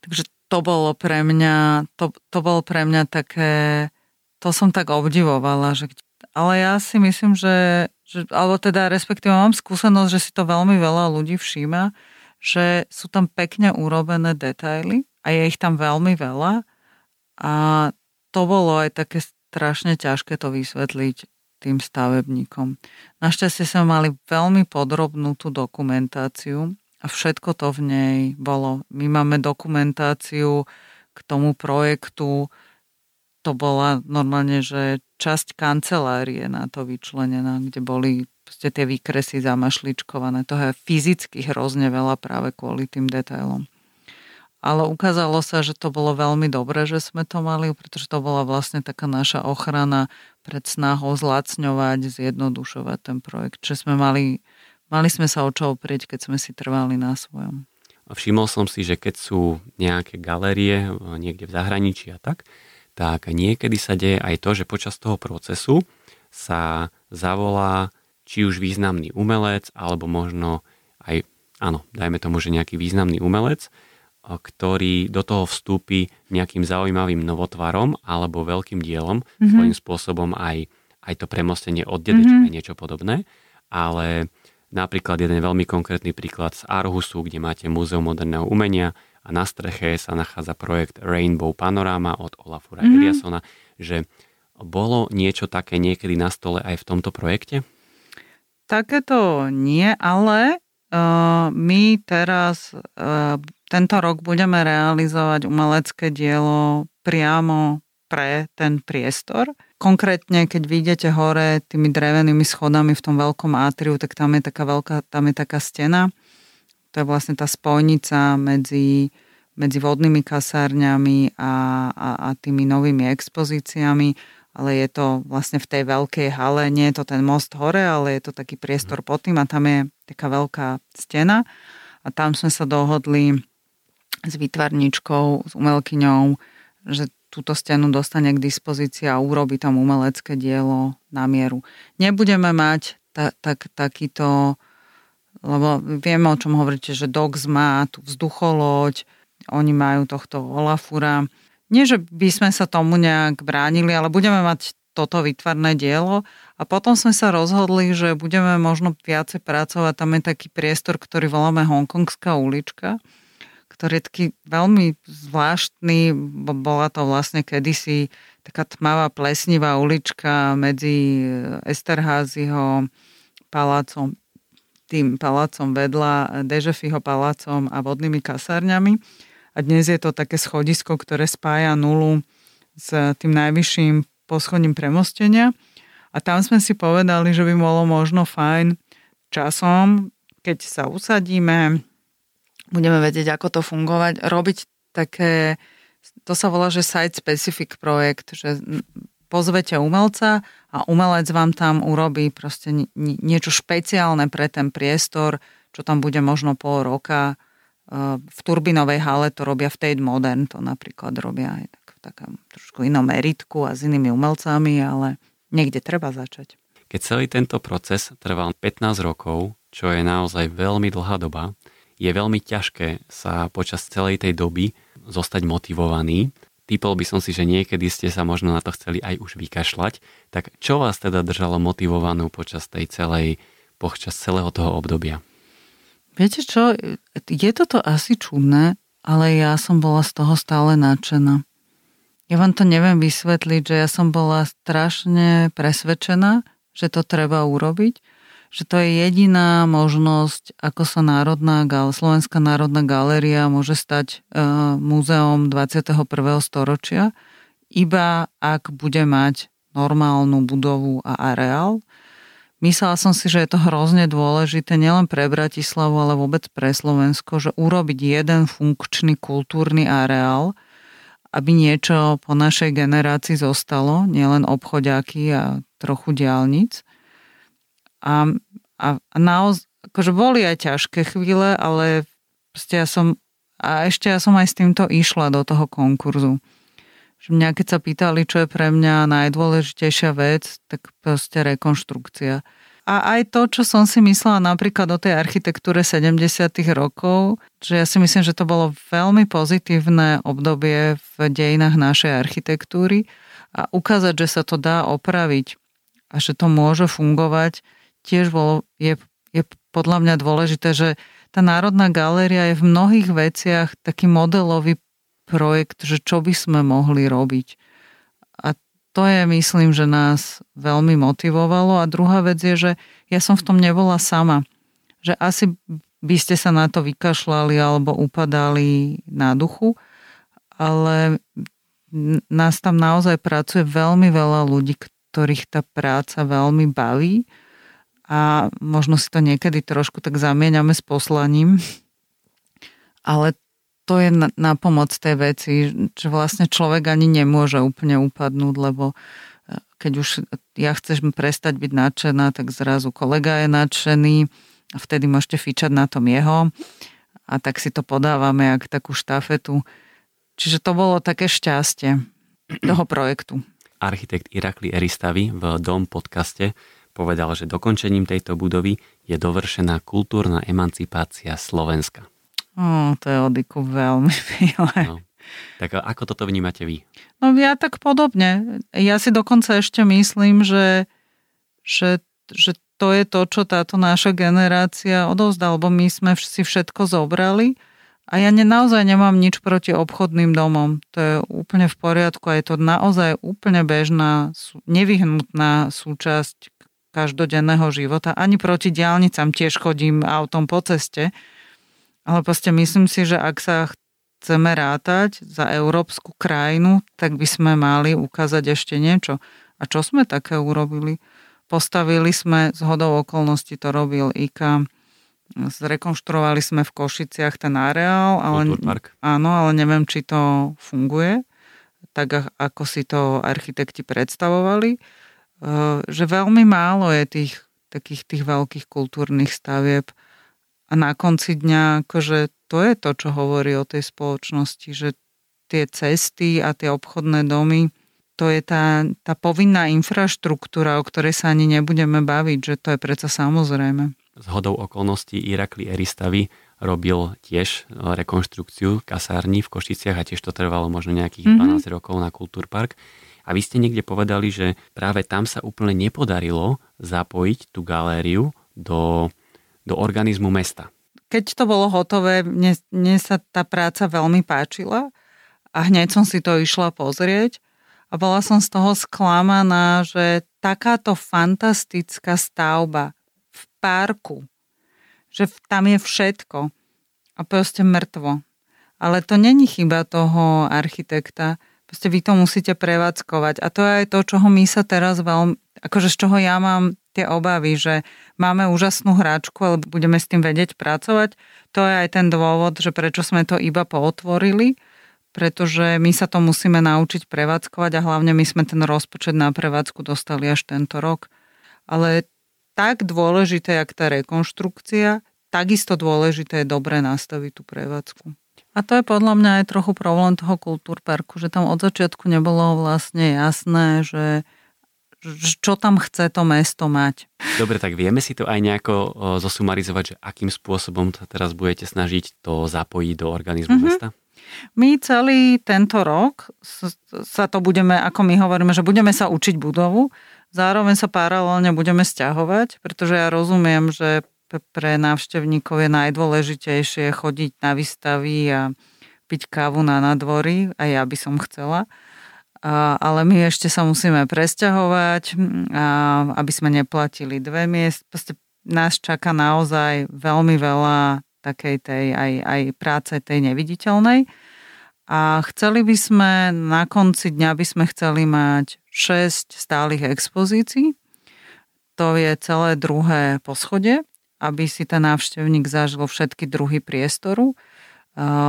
Speaker 2: Takže to bolo pre mňa, to, to bolo pre mňa také, to som tak obdivovala, že, ale ja si myslím, že, že, alebo teda respektíve mám skúsenosť, že si to veľmi veľa ľudí všíma, že sú tam pekne urobené detaily a je ich tam veľmi veľa a to bolo aj také strašne ťažké to vysvetliť tým stavebníkom. Našťastie sme mali veľmi podrobnú tú dokumentáciu a všetko to v nej bolo. My máme dokumentáciu k tomu projektu, to bola normálne, že časť kancelárie na to vyčlenená, kde boli tie výkresy zamašličkované. To je fyzicky hrozne veľa práve kvôli tým detailom. Ale ukázalo sa, že to bolo veľmi dobré, že sme to mali, pretože to bola vlastne taká naša ochrana pred snahou zlacňovať, zjednodušovať ten projekt. Čiže sme mali Mali sme sa o čo oprieť, keď sme si trvali na svojom.
Speaker 1: Všimol som si, že keď sú nejaké galérie e, niekde v zahraničí a tak, tak niekedy sa deje aj to, že počas toho procesu sa zavolá či už významný umelec, alebo možno aj, áno, dajme tomu, že nejaký významný umelec, e, ktorý do toho vstúpi nejakým zaujímavým novotvarom alebo veľkým dielom, mm-hmm. svojím spôsobom aj, aj to premostenie od dedečka mm-hmm. niečo podobné, ale Napríklad jeden veľmi konkrétny príklad z Arhusu, kde máte Múzeum moderného umenia a na streche sa nachádza projekt Rainbow Panorama od Olafura mm-hmm. Eliasona, že bolo niečo také niekedy na stole aj v tomto projekte?
Speaker 2: Takéto nie, ale uh, my teraz uh, tento rok budeme realizovať umelecké dielo priamo pre ten priestor konkrétne, keď vyjdete hore tými drevenými schodami v tom veľkom átriu, tak tam je taká veľká, tam je taká stena. To je vlastne tá spojnica medzi, medzi vodnými kasárňami a, a, a tými novými expozíciami, ale je to vlastne v tej veľkej hale, nie je to ten most hore, ale je to taký priestor pod tým a tam je, taká veľká stena. A tam sme sa dohodli s výtvarničkou, s umelkyňou, že túto stenu dostane k dispozícii a urobí tam umelecké dielo na mieru. Nebudeme mať ta, tak, takýto, lebo vieme, o čom hovoríte, že Dogs má tú vzducholoď, oni majú tohto Olafura. Nie, že by sme sa tomu nejak bránili, ale budeme mať toto vytvarné dielo a potom sme sa rozhodli, že budeme možno viacej pracovať. Tam je taký priestor, ktorý voláme Hongkongská ulička, ktorý je taký veľmi zvláštny, bo bola to vlastne kedysi taká tmavá plesnivá ulička medzi Esterházyho palácom, tým palácom vedľa, Dežefiho palácom a vodnými kasárňami. A dnes je to také schodisko, ktoré spája nulu s tým najvyšším poschodím premostenia. A tam sme si povedali, že by bolo možno fajn časom, keď sa usadíme, budeme vedieť, ako to fungovať, robiť také, to sa volá, že site-specific projekt, že pozvete umelca a umelec vám tam urobí proste niečo špeciálne pre ten priestor, čo tam bude možno pol roka. V Turbinovej hale to robia v Tate Modern, to napríklad robia aj tak, v takom trošku inom meritku a s inými umelcami, ale niekde treba začať.
Speaker 1: Keď celý tento proces trval 15 rokov, čo je naozaj veľmi dlhá doba, je veľmi ťažké sa počas celej tej doby zostať motivovaný. Typol by som si, že niekedy ste sa možno na to chceli aj už vykašľať. Tak čo vás teda držalo motivovanú počas tej celej, počas celého toho obdobia?
Speaker 2: Viete čo, je toto asi čudné, ale ja som bola z toho stále nadšená. Ja vám to neviem vysvetliť, že ja som bola strašne presvedčená, že to treba urobiť že to je jediná možnosť, ako sa Národná Slovenská národná galéria môže stať uh, múzeum 21. storočia, iba ak bude mať normálnu budovu a areál. Myslela som si, že je to hrozne dôležité nielen pre Bratislavu, ale vôbec pre Slovensko, že urobiť jeden funkčný kultúrny areál, aby niečo po našej generácii zostalo, nielen obchodiaky a trochu diálnic. A, a, a naozaj, akože boli aj ťažké chvíle, ale proste ja som, a ešte ja som aj s týmto išla do toho konkurzu. Že mňa, keď sa pýtali, čo je pre mňa najdôležitejšia vec, tak proste rekonštrukcia. A aj to, čo som si myslela napríklad o tej architektúre 70. rokov, že ja si myslím, že to bolo veľmi pozitívne obdobie v dejinách našej architektúry a ukázať, že sa to dá opraviť a že to môže fungovať, tiež bolo, je, je podľa mňa dôležité, že tá Národná galéria je v mnohých veciach taký modelový projekt, že čo by sme mohli robiť. A to je, myslím, že nás veľmi motivovalo. A druhá vec je, že ja som v tom nebola sama. Že asi by ste sa na to vykašľali alebo upadali na duchu, ale nás tam naozaj pracuje veľmi veľa ľudí, ktorých tá práca veľmi baví a možno si to niekedy trošku tak zamieňame s poslaním, ale to je na, na pomoc tej veci, že vlastne človek ani nemôže úplne upadnúť, lebo e, keď už ja chceš prestať byť nadšená, tak zrazu kolega je nadšený a vtedy môžete fičať na tom jeho a tak si to podávame jak takú štafetu. Čiže to bolo také šťastie toho projektu.
Speaker 1: Architekt Irakli Eristavi v Dom podcaste povedal, že dokončením tejto budovy je dovršená kultúrna emancipácia Slovenska.
Speaker 2: O, to je Odiku veľmi milé. No.
Speaker 1: Tak ako toto vnímate vy?
Speaker 2: No ja tak podobne. Ja si dokonca ešte myslím, že, že, že to je to, čo táto naša generácia odovzdala, lebo my sme si všetko zobrali a ja ne, naozaj nemám nič proti obchodným domom. To je úplne v poriadku a je to naozaj úplne bežná, nevyhnutná súčasť každodenného života. Ani proti diálnicam tiež chodím autom po ceste. Ale proste myslím si, že ak sa chceme rátať za európsku krajinu, tak by sme mali ukázať ešte niečo. A čo sme také urobili? Postavili sme, z hodou okolností to robil IKA, zrekonštruovali sme v Košiciach ten areál, ale, áno, ale neviem, či to funguje, tak ako si to architekti predstavovali. Eh, že veľmi málo je tých takých tých veľkých kultúrnych stavieb. A na konci dňa, akože to je to, čo hovorí o tej spoločnosti, že tie cesty a tie obchodné domy, to je tá, tá povinná infraštruktúra, o ktorej sa ani nebudeme baviť, že to je predsa samozrejme.
Speaker 1: Z hodou okolností Irakli Eristavy robil tiež rekonštrukciu kasárny v Košiciach a tiež to trvalo možno nejakých mm-hmm. 12 rokov na Kultúrpark. A vy ste niekde povedali, že práve tam sa úplne nepodarilo zapojiť tú galériu do, do organizmu mesta.
Speaker 2: Keď to bolo hotové, mne, mne sa tá práca veľmi páčila a hneď som si to išla pozrieť a bola som z toho sklamaná, že takáto fantastická stavba v parku, že tam je všetko a proste mŕtvo. Ale to není chyba toho architekta, proste vy to musíte prevádzkovať. A to je aj to, čoho my sa teraz veľmi, akože z čoho ja mám tie obavy, že máme úžasnú hráčku, ale budeme s tým vedieť pracovať. To je aj ten dôvod, že prečo sme to iba pootvorili, pretože my sa to musíme naučiť prevádzkovať a hlavne my sme ten rozpočet na prevádzku dostali až tento rok. Ale tak dôležité, jak tá rekonštrukcia, takisto dôležité je dobre nastaviť tú prevádzku. A to je podľa mňa aj trochu problém toho kultúrparku, že tam od začiatku nebolo vlastne jasné, že čo tam chce to mesto mať.
Speaker 1: Dobre, tak vieme si to aj nejako zosumarizovať, že akým spôsobom to teraz budete snažiť to zapojiť do organizmu mm-hmm. mesta?
Speaker 2: My celý tento rok sa to budeme, ako my hovoríme, že budeme sa učiť budovu, zároveň sa paralelne budeme stiahovať, pretože ja rozumiem, že pre návštevníkov je najdôležitejšie chodiť na výstavy a piť kávu na nadvory, a ja by som chcela. A, ale my ešte sa musíme presťahovať, a, aby sme neplatili dve miest. Proste nás čaká naozaj veľmi veľa takej tej aj, aj práce tej neviditeľnej. A chceli by sme, na konci dňa by sme chceli mať 6 stálych expozícií. To je celé druhé poschodie, aby si ten návštevník zažil všetky druhy priestoru.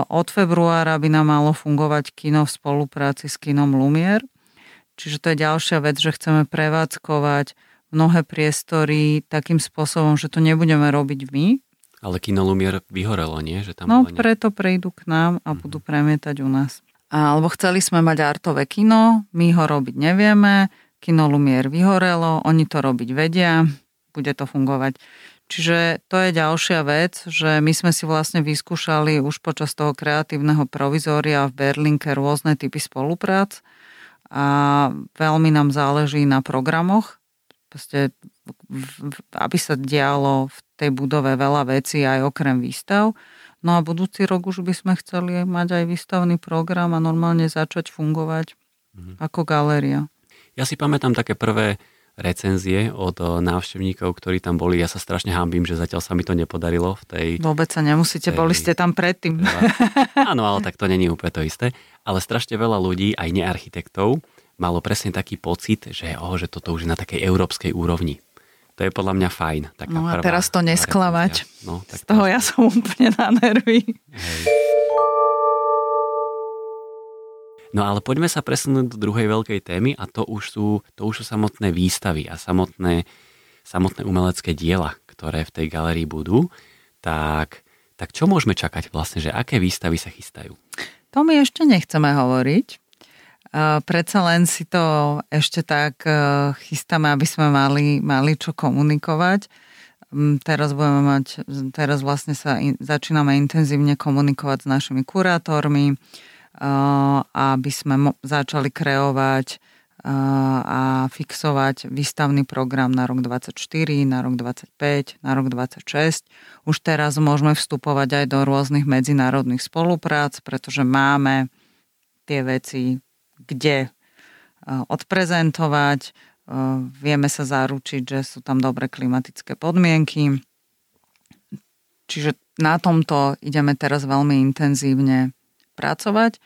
Speaker 2: Od februára by nám malo fungovať kino v spolupráci s kinom Lumier. Čiže to je ďalšia vec, že chceme prevádzkovať mnohé priestory takým spôsobom, že to nebudeme robiť my,
Speaker 1: ale kino Lumier vyhorelo, nie? Že tam
Speaker 2: no, ne... preto prejdú k nám a budú mhm. premietať u nás. Alebo chceli sme mať artové kino, my ho robiť nevieme, kino Lumier vyhorelo, oni to robiť vedia, bude to fungovať. Čiže to je ďalšia vec, že my sme si vlastne vyskúšali už počas toho kreatívneho provizória v Berlinke rôzne typy spoluprác a veľmi nám záleží na programoch, proste, aby sa dialo v tej budove veľa vecí aj okrem výstav. No a budúci rok už by sme chceli mať aj výstavný program a normálne začať fungovať mm-hmm. ako galéria.
Speaker 1: Ja si pamätám také prvé recenzie od eh, návštevníkov, ktorí tam boli. Ja sa strašne hambím, že zatiaľ sa mi to nepodarilo v tej...
Speaker 2: Vôbec sa nemusíte, tej, boli ste tam predtým.
Speaker 1: Áno, ale tak to není úplne to isté. Ale strašne veľa ľudí, aj nearchitektov, malo presne taký pocit, že, oh, že toto už je na takej európskej úrovni. To je podľa mňa fajn.
Speaker 2: Taká no a teraz to nesklamať. No, tak Z toho ja som úplne na nervy. Hej.
Speaker 1: No ale poďme sa presunúť do druhej veľkej témy a to už sú, to už sú samotné výstavy a samotné, samotné umelecké diela, ktoré v tej galerii budú. Tak, tak čo môžeme čakať vlastne, že aké výstavy sa chystajú?
Speaker 2: To my ešte nechceme hovoriť, Predsa len si to ešte tak e, chystáme, aby sme mali, mali čo komunikovať. Teraz budeme mať, teraz vlastne sa in, začíname intenzívne komunikovať s našimi kurátormi, e, aby sme začali kreovať e, a fixovať výstavný program na rok 24, na rok 25, na rok 26. Už teraz môžeme vstupovať aj do rôznych medzinárodných spoluprác, pretože máme tie veci kde e, odprezentovať, vieme sa zaručiť, že sú tam dobré klimatické podmienky. Čiže na tomto ideme teraz veľmi intenzívne pracovať.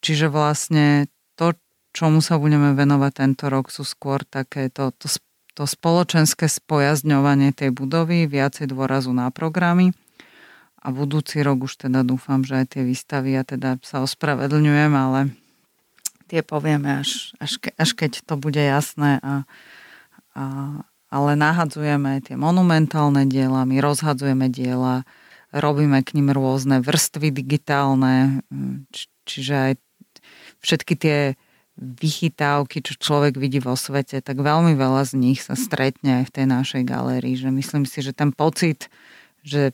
Speaker 2: Čiže vlastne to, čomu sa budeme venovať tento rok, sú skôr také to, to, to spoločenské spojazňovanie tej budovy, viacej dôrazu na programy. A budúci rok už teda dúfam, že aj tie výstavy, ja teda sa ospravedlňujem, ale tie povieme až, až, ke, až keď to bude jasné a, a, ale nahadzujeme tie monumentálne diela, my rozhadzujeme diela, robíme k ním rôzne vrstvy digitálne, či, čiže aj všetky tie vychytávky, čo človek vidí vo svete, tak veľmi veľa z nich sa stretne aj v tej našej galérii. Že myslím si, že ten pocit, že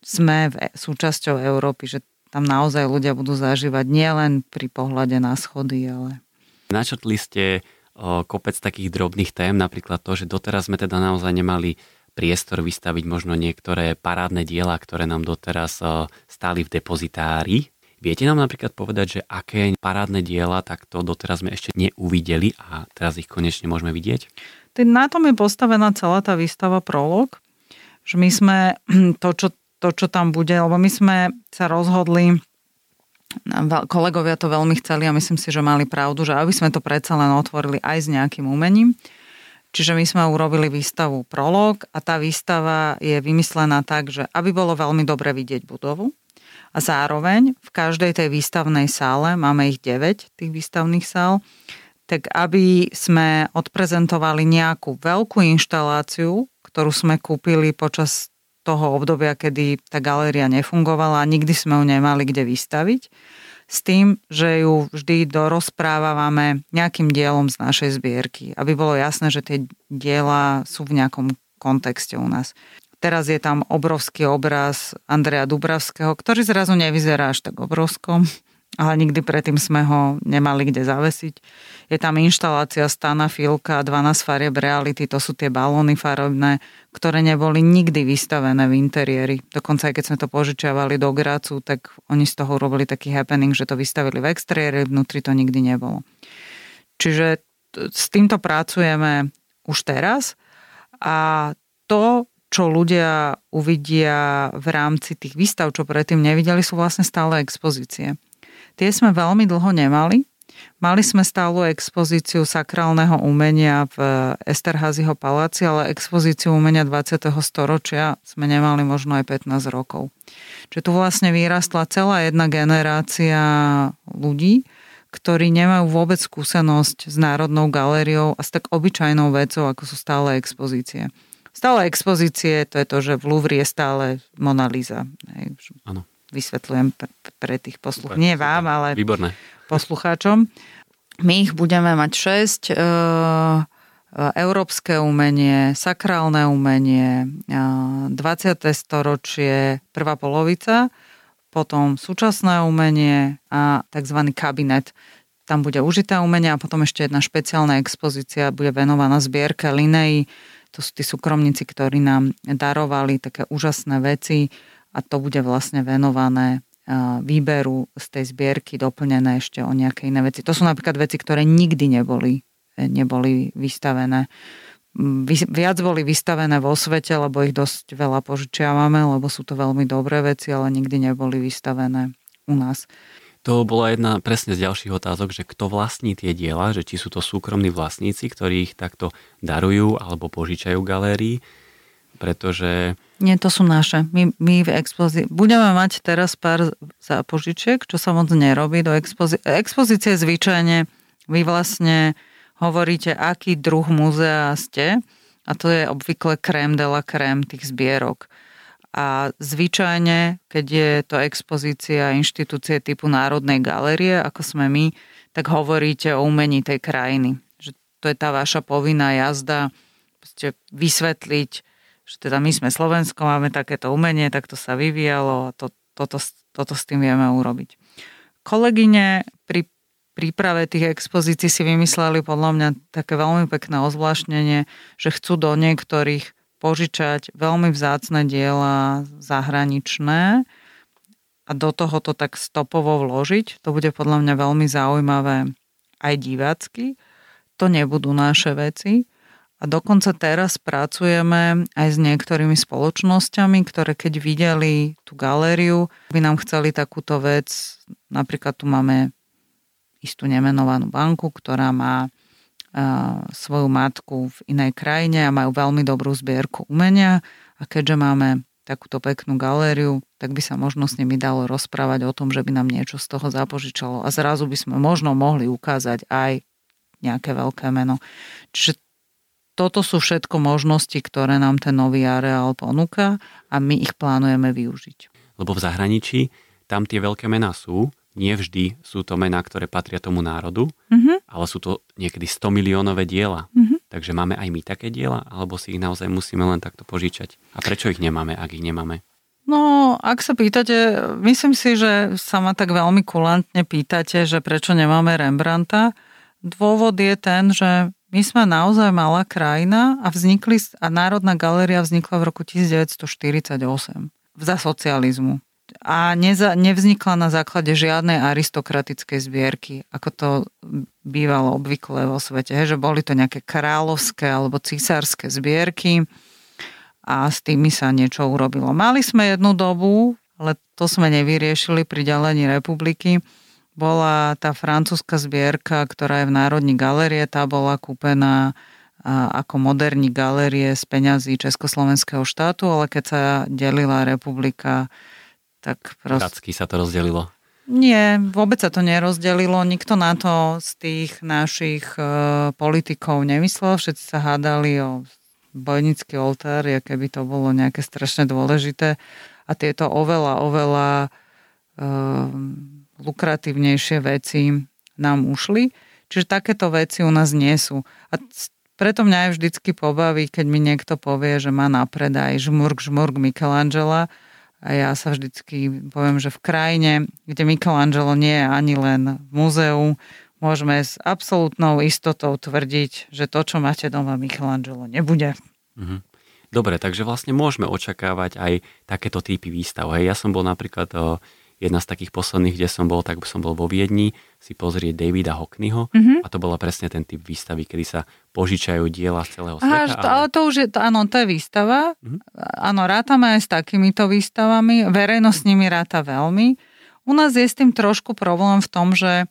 Speaker 2: sme v, e, súčasťou Európy, že tam naozaj ľudia budú zažívať nielen pri pohľade na schody, ale...
Speaker 1: Načrtli ste kopec takých drobných tém, napríklad to, že doteraz sme teda naozaj nemali priestor vystaviť možno niektoré parádne diela, ktoré nám doteraz o, stáli v depozitári. Viete nám napríklad povedať, že aké parádne diela takto doteraz sme ešte neuvideli a teraz ich konečne môžeme vidieť?
Speaker 2: Na tom je postavená celá tá výstava Prolog, že my sme (clears throat) to, čo to, čo tam bude, lebo my sme sa rozhodli, kolegovia to veľmi chceli a myslím si, že mali pravdu, že aby sme to predsa len otvorili aj s nejakým umením. Čiže my sme urobili výstavu Prolog a tá výstava je vymyslená tak, že aby bolo veľmi dobre vidieť budovu a zároveň v každej tej výstavnej sále, máme ich 9 tých výstavných sál, tak aby sme odprezentovali nejakú veľkú inštaláciu, ktorú sme kúpili počas toho obdobia, kedy tá galéria nefungovala a nikdy sme ju nemali kde vystaviť. S tým, že ju vždy dorozprávame nejakým dielom z našej zbierky, aby bolo jasné, že tie diela sú v nejakom kontexte u nás. Teraz je tam obrovský obraz Andreja Dubravského, ktorý zrazu nevyzerá až tak obrovskom, ale nikdy predtým sme ho nemali kde zavesiť. Je tam inštalácia Stana Filka, 12 farieb reality, to sú tie balóny farebné, ktoré neboli nikdy vystavené v interiéri. Dokonca aj keď sme to požičiavali do Gracu, tak oni z toho robili taký happening, že to vystavili v exteriéri, vnútri to nikdy nebolo. Čiže s týmto pracujeme už teraz a to, čo ľudia uvidia v rámci tých výstav, čo predtým nevideli, sú vlastne stále expozície. Tie sme veľmi dlho nemali. Mali sme stálu expozíciu sakrálneho umenia v Esterházyho paláci, ale expozíciu umenia 20. storočia sme nemali možno aj 15 rokov. Čiže tu vlastne vyrastla celá jedna generácia ľudí, ktorí nemajú vôbec skúsenosť s Národnou galériou a s tak obyčajnou vecou, ako sú stále expozície. Stále expozície, to je to, že v Louvre je stále Mona Lisa.
Speaker 1: Áno
Speaker 2: vysvetľujem pre tých posluch, nie vám, ale
Speaker 1: Výborné.
Speaker 2: poslucháčom. My ich budeme mať 6. E, e, európske umenie, sakrálne umenie, 20. E, storočie, prvá polovica, potom súčasné umenie a tzv. kabinet. Tam bude užité umenie a potom ešte jedna špeciálna expozícia bude venovaná zbierke Linei. To sú tí súkromníci, ktorí nám darovali také úžasné veci a to bude vlastne venované výberu z tej zbierky doplnené ešte o nejaké iné veci. To sú napríklad veci, ktoré nikdy neboli, neboli vystavené. Viac boli vystavené vo svete, lebo ich dosť veľa požičiavame, lebo sú to veľmi dobré veci, ale nikdy neboli vystavené u nás.
Speaker 1: To bola jedna presne z ďalších otázok, že kto vlastní tie diela, že či sú to súkromní vlastníci, ktorí ich takto darujú alebo požičajú galérii, pretože
Speaker 2: nie, to sú naše. My, my v expozícii... Budeme mať teraz pár zápožičiek, čo sa moc nerobí do expozície. Expozície zvyčajne vy vlastne hovoríte, aký druh múzea ste a to je obvykle krém de la krém tých zbierok. A zvyčajne, keď je to expozícia inštitúcie typu Národnej galerie, ako sme my, tak hovoríte o umení tej krajiny. Že to je tá vaša povinná jazda, vysvetliť, že teda my sme Slovensko, máme takéto umenie, tak to sa vyvíjalo a to, toto, toto s tým vieme urobiť. Kolegyne pri príprave tých expozícií si vymysleli podľa mňa také veľmi pekné ozvláštnenie, že chcú do niektorých požičať veľmi vzácne diela zahraničné a do toho to tak stopovo vložiť. To bude podľa mňa veľmi zaujímavé aj divácky. To nebudú naše veci. A dokonca teraz pracujeme aj s niektorými spoločnosťami, ktoré keď videli tú galériu, by nám chceli takúto vec. Napríklad tu máme istú nemenovanú banku, ktorá má svoju matku v inej krajine a majú veľmi dobrú zbierku umenia a keďže máme takúto peknú galériu, tak by sa možno s nimi dalo rozprávať o tom, že by nám niečo z toho zapožičalo a zrazu by sme možno mohli ukázať aj nejaké veľké meno. Čiže toto sú všetko možnosti, ktoré nám ten nový areál ponúka a my ich plánujeme využiť.
Speaker 1: Lebo v zahraničí tam tie veľké mená sú, nie vždy sú to mená, ktoré patria tomu národu, mm-hmm. ale sú to niekedy 100 miliónové diela. Mm-hmm. Takže máme aj my také diela, alebo si ich naozaj musíme len takto požičať. A prečo ich nemáme, ak ich nemáme?
Speaker 2: No, ak sa pýtate, myslím si, že sa ma tak veľmi kulantne pýtate, že prečo nemáme Rembrandta. Dôvod je ten, že my sme naozaj malá krajina a vznikli, a Národná galéria vznikla v roku 1948 za socializmu. A neza, nevznikla na základe žiadnej aristokratickej zbierky, ako to bývalo obvykle vo svete, že boli to nejaké kráľovské alebo císarské zbierky a s tými sa niečo urobilo. Mali sme jednu dobu, ale to sme nevyriešili pri ďalení republiky, bola tá francúzska zbierka, ktorá je v Národní galerie, tá bola kúpená ako moderní galerie z peňazí Československého štátu, ale keď sa delila republika, tak
Speaker 1: proste... Pracky sa to rozdelilo?
Speaker 2: Nie, vôbec sa to nerozdelilo. Nikto na to z tých našich e, politikov nemyslel. Všetci sa hádali o bojnický oltár, keby to bolo nejaké strašne dôležité. A tieto oveľa, oveľa e, lukratívnejšie veci nám ušli. Čiže takéto veci u nás nie sú. A preto mňa aj vždycky pobaví, keď mi niekto povie, že má na predaj žmurk, žmurk Michelangela a ja sa vždycky poviem, že v krajine, kde Michelangelo nie je ani len v múzeu, môžeme s absolútnou istotou tvrdiť, že to, čo máte doma Michelangelo, nebude. Mhm.
Speaker 1: Dobre, takže vlastne môžeme očakávať aj takéto typy výstav. Hej, ja som bol napríklad jedna z takých posledných, kde som bol, tak som bol vo Viedni, si pozrieť Davida Hockneyho mm-hmm. a to bola presne ten typ výstavy, kedy sa požičajú diela z celého Aha,
Speaker 2: sveta. ale to už je, to, áno, to je výstava. Mm-hmm. Áno, rátame aj s takýmito výstavami. Verejnosť s nimi ráta veľmi. U nás je s tým trošku problém v tom, že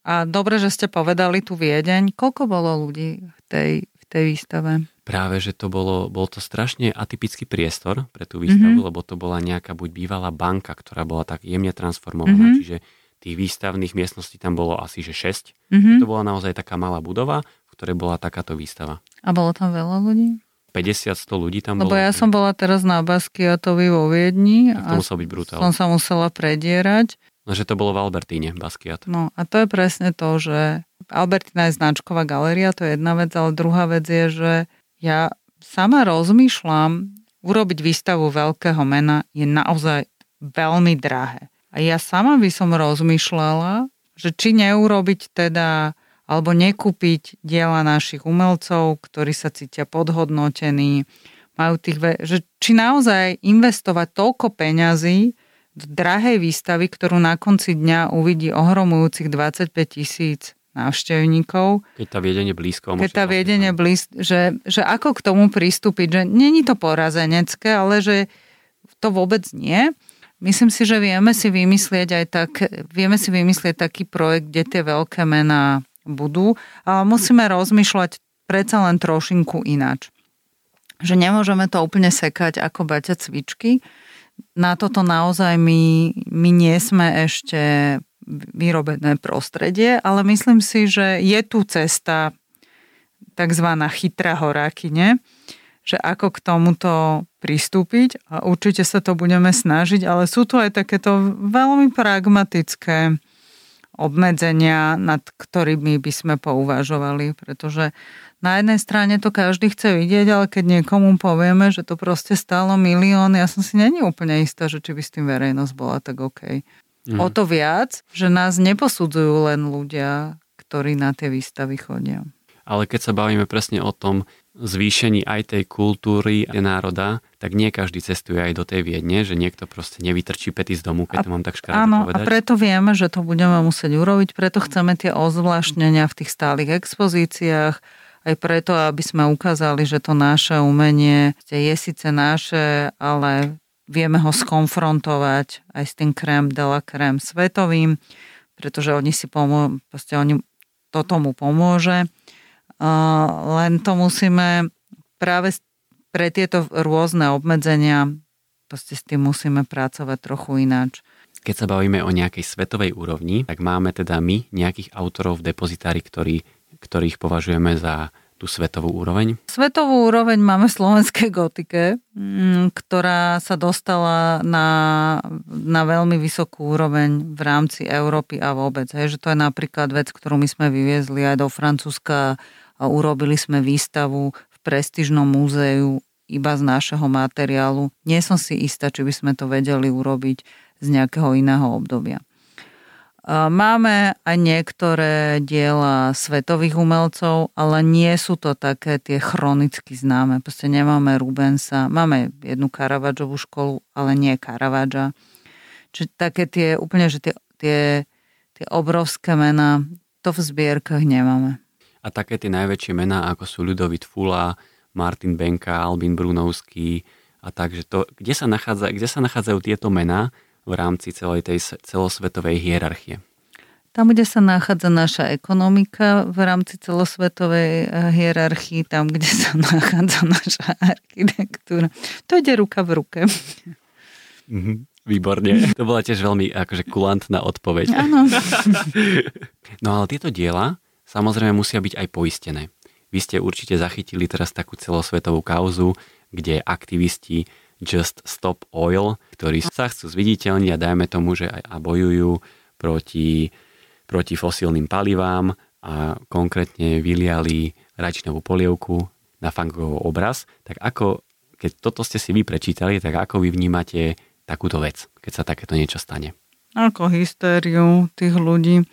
Speaker 2: a dobre, že ste povedali tu Viedeň. Koľko bolo ľudí v tej, v tej výstave?
Speaker 1: Práve, že to bolo, bol to strašne atypický priestor pre tú výstavu, mm-hmm. lebo to bola nejaká buď bývalá banka, ktorá bola tak jemne transformovaná, mm-hmm. čiže tých výstavných miestností tam bolo asi že 6. Mm-hmm. To bola naozaj taká malá budova, v ktorej bola takáto výstava.
Speaker 2: A bolo tam veľa ľudí?
Speaker 1: 50-100 ľudí tam
Speaker 2: Lebo
Speaker 1: bolo.
Speaker 2: ja som bola teraz na Baskiatovi vo Viedni
Speaker 1: tak to a musel byť brutál.
Speaker 2: som sa musela predierať.
Speaker 1: No, že to bolo v Albertíne, Baskiat.
Speaker 2: No a to je presne to, že Albertina je značková galéria, to je jedna vec, ale druhá vec je, že ja sama rozmýšľam, urobiť výstavu veľkého mena je naozaj veľmi drahé. A ja sama by som rozmýšľala, že či neurobiť teda alebo nekúpiť diela našich umelcov, ktorí sa cítia podhodnotení, majú tých, že či naozaj investovať toľko peňazí do drahej výstavy, ktorú na konci dňa uvidí ohromujúcich 25 tisíc návštevníkov.
Speaker 1: Keď tá viedenie blízko.
Speaker 2: Keď tá viedenie blízko, že, že ako k tomu pristúpiť, že není to porazenecké, ale že to vôbec nie. Myslím si, že vieme si vymyslieť aj tak, vieme si vymyslieť taký projekt, kde tie veľké mená budú, ale musíme rozmýšľať predsa len trošinku ináč. Že nemôžeme to úplne sekať ako baťa cvičky. Na toto naozaj my, my nie sme ešte vyrobené prostredie, ale myslím si, že je tu cesta tzv. chytrá horákyne, že ako k tomuto pristúpiť a určite sa to budeme snažiť, ale sú tu aj takéto veľmi pragmatické obmedzenia, nad ktorými by sme pouvažovali, pretože na jednej strane to každý chce vidieť, ale keď niekomu povieme, že to proste stálo milión, ja som si není úplne istá, že či by s tým verejnosť bola tak OK. Mm. O to viac, že nás neposudzujú len ľudia, ktorí na tie výstavy chodia.
Speaker 1: Ale keď sa bavíme presne o tom zvýšení aj tej kultúry národa, tak nie každý cestuje aj do tej Viedne, že niekto proste nevytrčí pety z domu, keď a, to mám tak škaredé
Speaker 2: áno,
Speaker 1: povedať.
Speaker 2: a preto vieme, že to budeme musieť urobiť, preto chceme tie ozvláštnenia v tých stálych expozíciách, aj preto, aby sme ukázali, že to naše umenie je síce naše, ale vieme ho skonfrontovať aj s tým krém de la krém svetovým, pretože oni si pomô- oni, to tomu pomôže. Len to musíme práve pre tieto rôzne obmedzenia proste s tým musíme pracovať trochu ináč.
Speaker 1: Keď sa bavíme o nejakej svetovej úrovni, tak máme teda my nejakých autorov v depozitári, ktorý, ktorých považujeme za tú svetovú úroveň?
Speaker 2: Svetovú úroveň máme v slovenskej gotike, mm, ktorá sa dostala na, na veľmi vysokú úroveň v rámci Európy a vôbec. Hej, že to je napríklad vec, ktorú my sme vyviezli aj do Francúzska a urobili sme výstavu v prestížnom múzeu iba z našeho materiálu. Nie som si istá, či by sme to vedeli urobiť z nejakého iného obdobia. Máme aj niektoré diela svetových umelcov, ale nie sú to také tie chronicky známe. Proste nemáme Rubensa, máme jednu Caravaggiovú školu, ale nie Caravaggia. Čiže také tie úplne, že tie, tie, tie obrovské mená, to v zbierkach nemáme.
Speaker 1: A také tie najväčšie mená, ako sú Ľudovit Fula, Martin Benka, Albin Brunovský a takže to, kde sa, nachádza, kde sa nachádzajú tieto mená, v rámci celej tej celosvetovej hierarchie.
Speaker 2: Tam, kde sa nachádza naša ekonomika v rámci celosvetovej eh, hierarchii, tam, kde sa (laughs) nachádza naša architektúra. To ide ruka v ruke.
Speaker 1: Mm-hmm. Výborne. (laughs) To bola tiež veľmi akože kulantná odpoveď.
Speaker 2: Áno. (laughs)
Speaker 1: No ale tieto diela samozrejme musia byť aj poistené. Vy ste určite zachytili teraz takú celosvetovú kauzu, kde aktivisti Just Stop Oil, ktorí sa chcú zviditeľniť a dajme tomu, že aj a bojujú proti, proti fosílnym palivám a konkrétne vyliali rajčinovú polievku na Fangový obraz, tak ako, keď toto ste si vy prečítali, tak ako vy vnímate takúto vec, keď sa takéto niečo stane?
Speaker 2: Ako hystériu tých ľudí,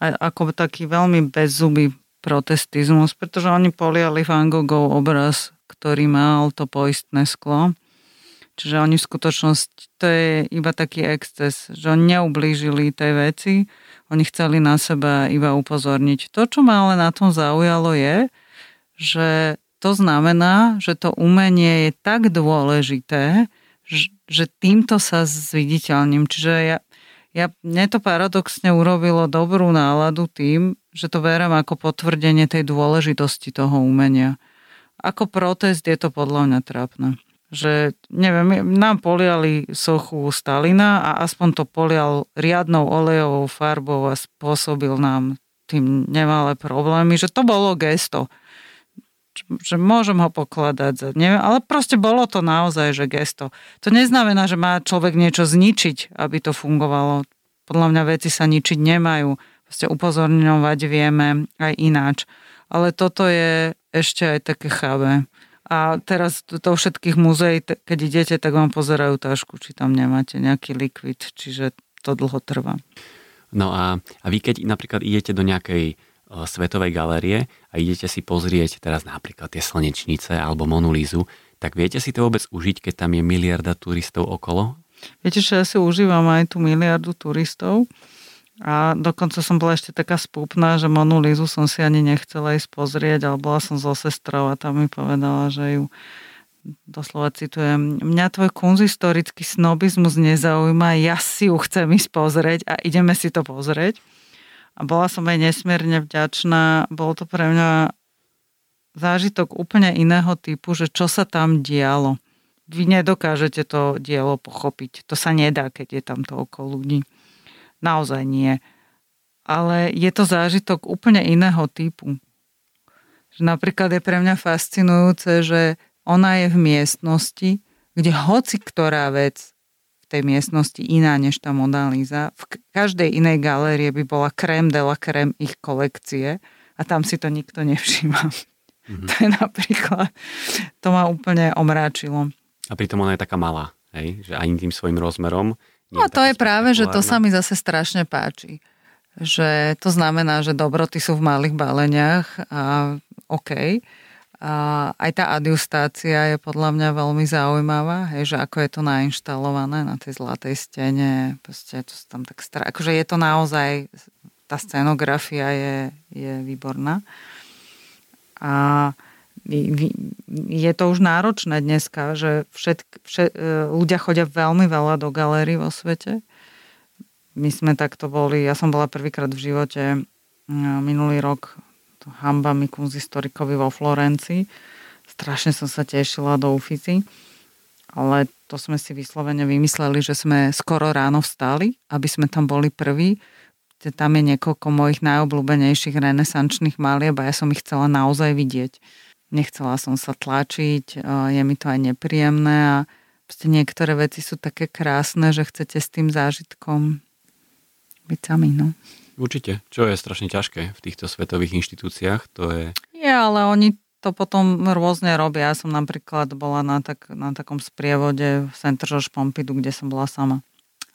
Speaker 2: ako taký veľmi bezzubý protestizmus, pretože oni poliali Van Gogov obraz, ktorý mal to poistné sklo Čiže oni v skutočnosti, to je iba taký exces, že oni neublížili tej veci, oni chceli na seba iba upozorniť. To, čo ma ale na tom zaujalo je, že to znamená, že to umenie je tak dôležité, že týmto sa zviditeľním. Čiže ja, ja, mne to paradoxne urobilo dobrú náladu tým, že to verím ako potvrdenie tej dôležitosti toho umenia. Ako protest je to podľa mňa trápne že neviem, nám poliali sochu Stalina a aspoň to polial riadnou olejovou farbou a spôsobil nám tým nemalé problémy, že to bolo gesto. Že môžem ho pokladať za... Neviem, ale proste bolo to naozaj, že gesto. To neznamená, že má človek niečo zničiť, aby to fungovalo. Podľa mňa veci sa ničiť nemajú. Proste upozorňovať vieme aj ináč. Ale toto je ešte aj také chábe a teraz do všetkých muzeí, keď idete, tak vám pozerajú tašku, či tam nemáte nejaký likvid, čiže to dlho trvá.
Speaker 1: No a, a vy keď napríklad idete do nejakej uh, svetovej galérie a idete si pozrieť teraz napríklad tie slnečnice alebo Monulízu, tak viete si to vôbec užiť, keď tam je miliarda turistov okolo?
Speaker 2: Viete, že ja si užívam aj tú miliardu turistov, a dokonca som bola ešte taká spúpna, že Monu Lizu som si ani nechcela ísť pozrieť, ale bola som so sestrou a tam mi povedala, že ju doslova citujem, mňa tvoj kunzistorický snobizmus nezaujíma, ja si ju chcem ísť pozrieť a ideme si to pozrieť. A bola som aj nesmierne vďačná. Bol to pre mňa zážitok úplne iného typu, že čo sa tam dialo. Vy nedokážete to dielo pochopiť. To sa nedá, keď je tam toľko ľudí. Naozaj nie. Ale je to zážitok úplne iného typu. Napríklad je pre mňa fascinujúce, že ona je v miestnosti, kde hoci ktorá vec v tej miestnosti iná než tá Monalíza, v každej inej galérie by bola krém de la krém ich kolekcie a tam si to nikto nevšíma. Mm-hmm. (laughs) To je napríklad, to ma úplne omráčilo.
Speaker 1: A pritom ona je taká malá, hej? že ani tým svojim rozmerom
Speaker 2: No to je práve, že to sa mi zase strašne páči. Že to znamená, že dobroty sú v malých baleniach a OK. A aj tá adjustácia je podľa mňa veľmi zaujímavá, hej, že ako je to nainštalované na tej zlatej stene, proste to tam tak stra... akože je to naozaj, tá scenografia je, je výborná. A je to už náročné dneska, že všetk, všet, e, ľudia chodia veľmi veľa do galérií vo svete. My sme takto boli, ja som bola prvýkrát v živote e, minulý rok hambami kunzistorikovi vo Florencii. Strašne som sa tešila do Ufici, ale to sme si vyslovene vymysleli, že sme skoro ráno vstali, aby sme tam boli prví. tam je niekoľko mojich najobľúbenejších renesančných malieb a ja som ich chcela naozaj vidieť. Nechcela som sa tlačiť, je mi to aj nepríjemné a niektoré veci sú také krásne, že chcete s tým zážitkom byť sami. No.
Speaker 1: Určite. Čo je strašne ťažké v týchto svetových inštitúciách, to je...
Speaker 2: Je, ale oni to potom rôzne robia. Ja som napríklad bola na, tak, na takom sprievode v Center George Pompidou, kde som bola sama.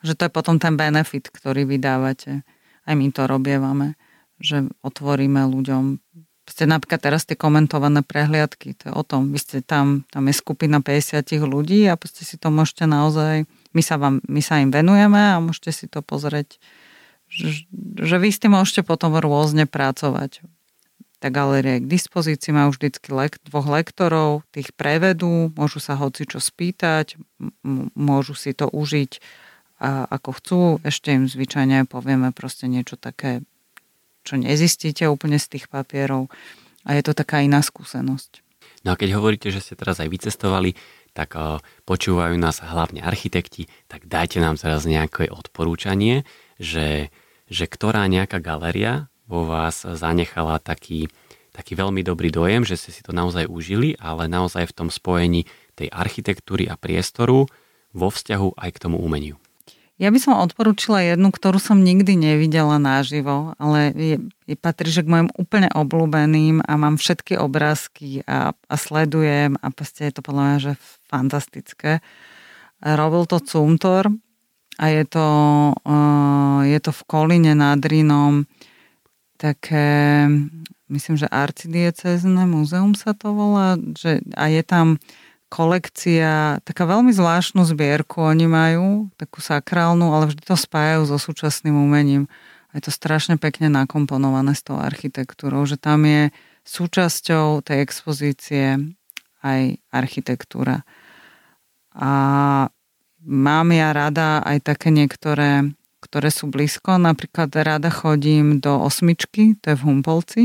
Speaker 2: Že to je potom ten benefit, ktorý vydávate. Aj my to robievame, že otvoríme ľuďom ste napríklad teraz tie komentované prehliadky, to je o tom, vy ste tam, tam je skupina 50 ľudí a proste si to môžete naozaj, my sa, vám, my sa im venujeme a môžete si to pozrieť že vy s tým môžete potom rôzne pracovať. Tá galéria je k dispozícii, majú vždycky lek, dvoch lektorov, tých prevedú, môžu sa hoci čo spýtať, m- môžu si to užiť a ako chcú. Ešte im zvyčajne povieme proste niečo také, čo nezistíte úplne z tých papierov a je to taká iná skúsenosť.
Speaker 1: No a keď hovoríte, že ste teraz aj vycestovali, tak uh, počúvajú nás hlavne architekti, tak dajte nám teraz nejaké odporúčanie, že že ktorá nejaká galeria vo vás zanechala taký, taký veľmi dobrý dojem, že ste si to naozaj užili, ale naozaj v tom spojení tej architektúry a priestoru vo vzťahu aj k tomu umeniu.
Speaker 2: Ja by som odporúčila jednu, ktorú som nikdy nevidela naživo, ale je, je patrí, že k mojim úplne obľúbeným a mám všetky obrázky a, a sledujem a proste je to podľa mňa, že fantastické. Robil to Cumtor, a je to, je to v Kolíne nad Rínom také, myslím, že arcidiecezne muzeum sa to volá, že, a je tam kolekcia, taká veľmi zvláštnu zbierku oni majú, takú sakrálnu, ale vždy to spájajú so súčasným umením. A je to strašne pekne nakomponované s tou architektúrou, že tam je súčasťou tej expozície aj architektúra. A mám ja rada aj také niektoré, ktoré sú blízko. Napríklad rada chodím do osmičky, to je v Humpolci.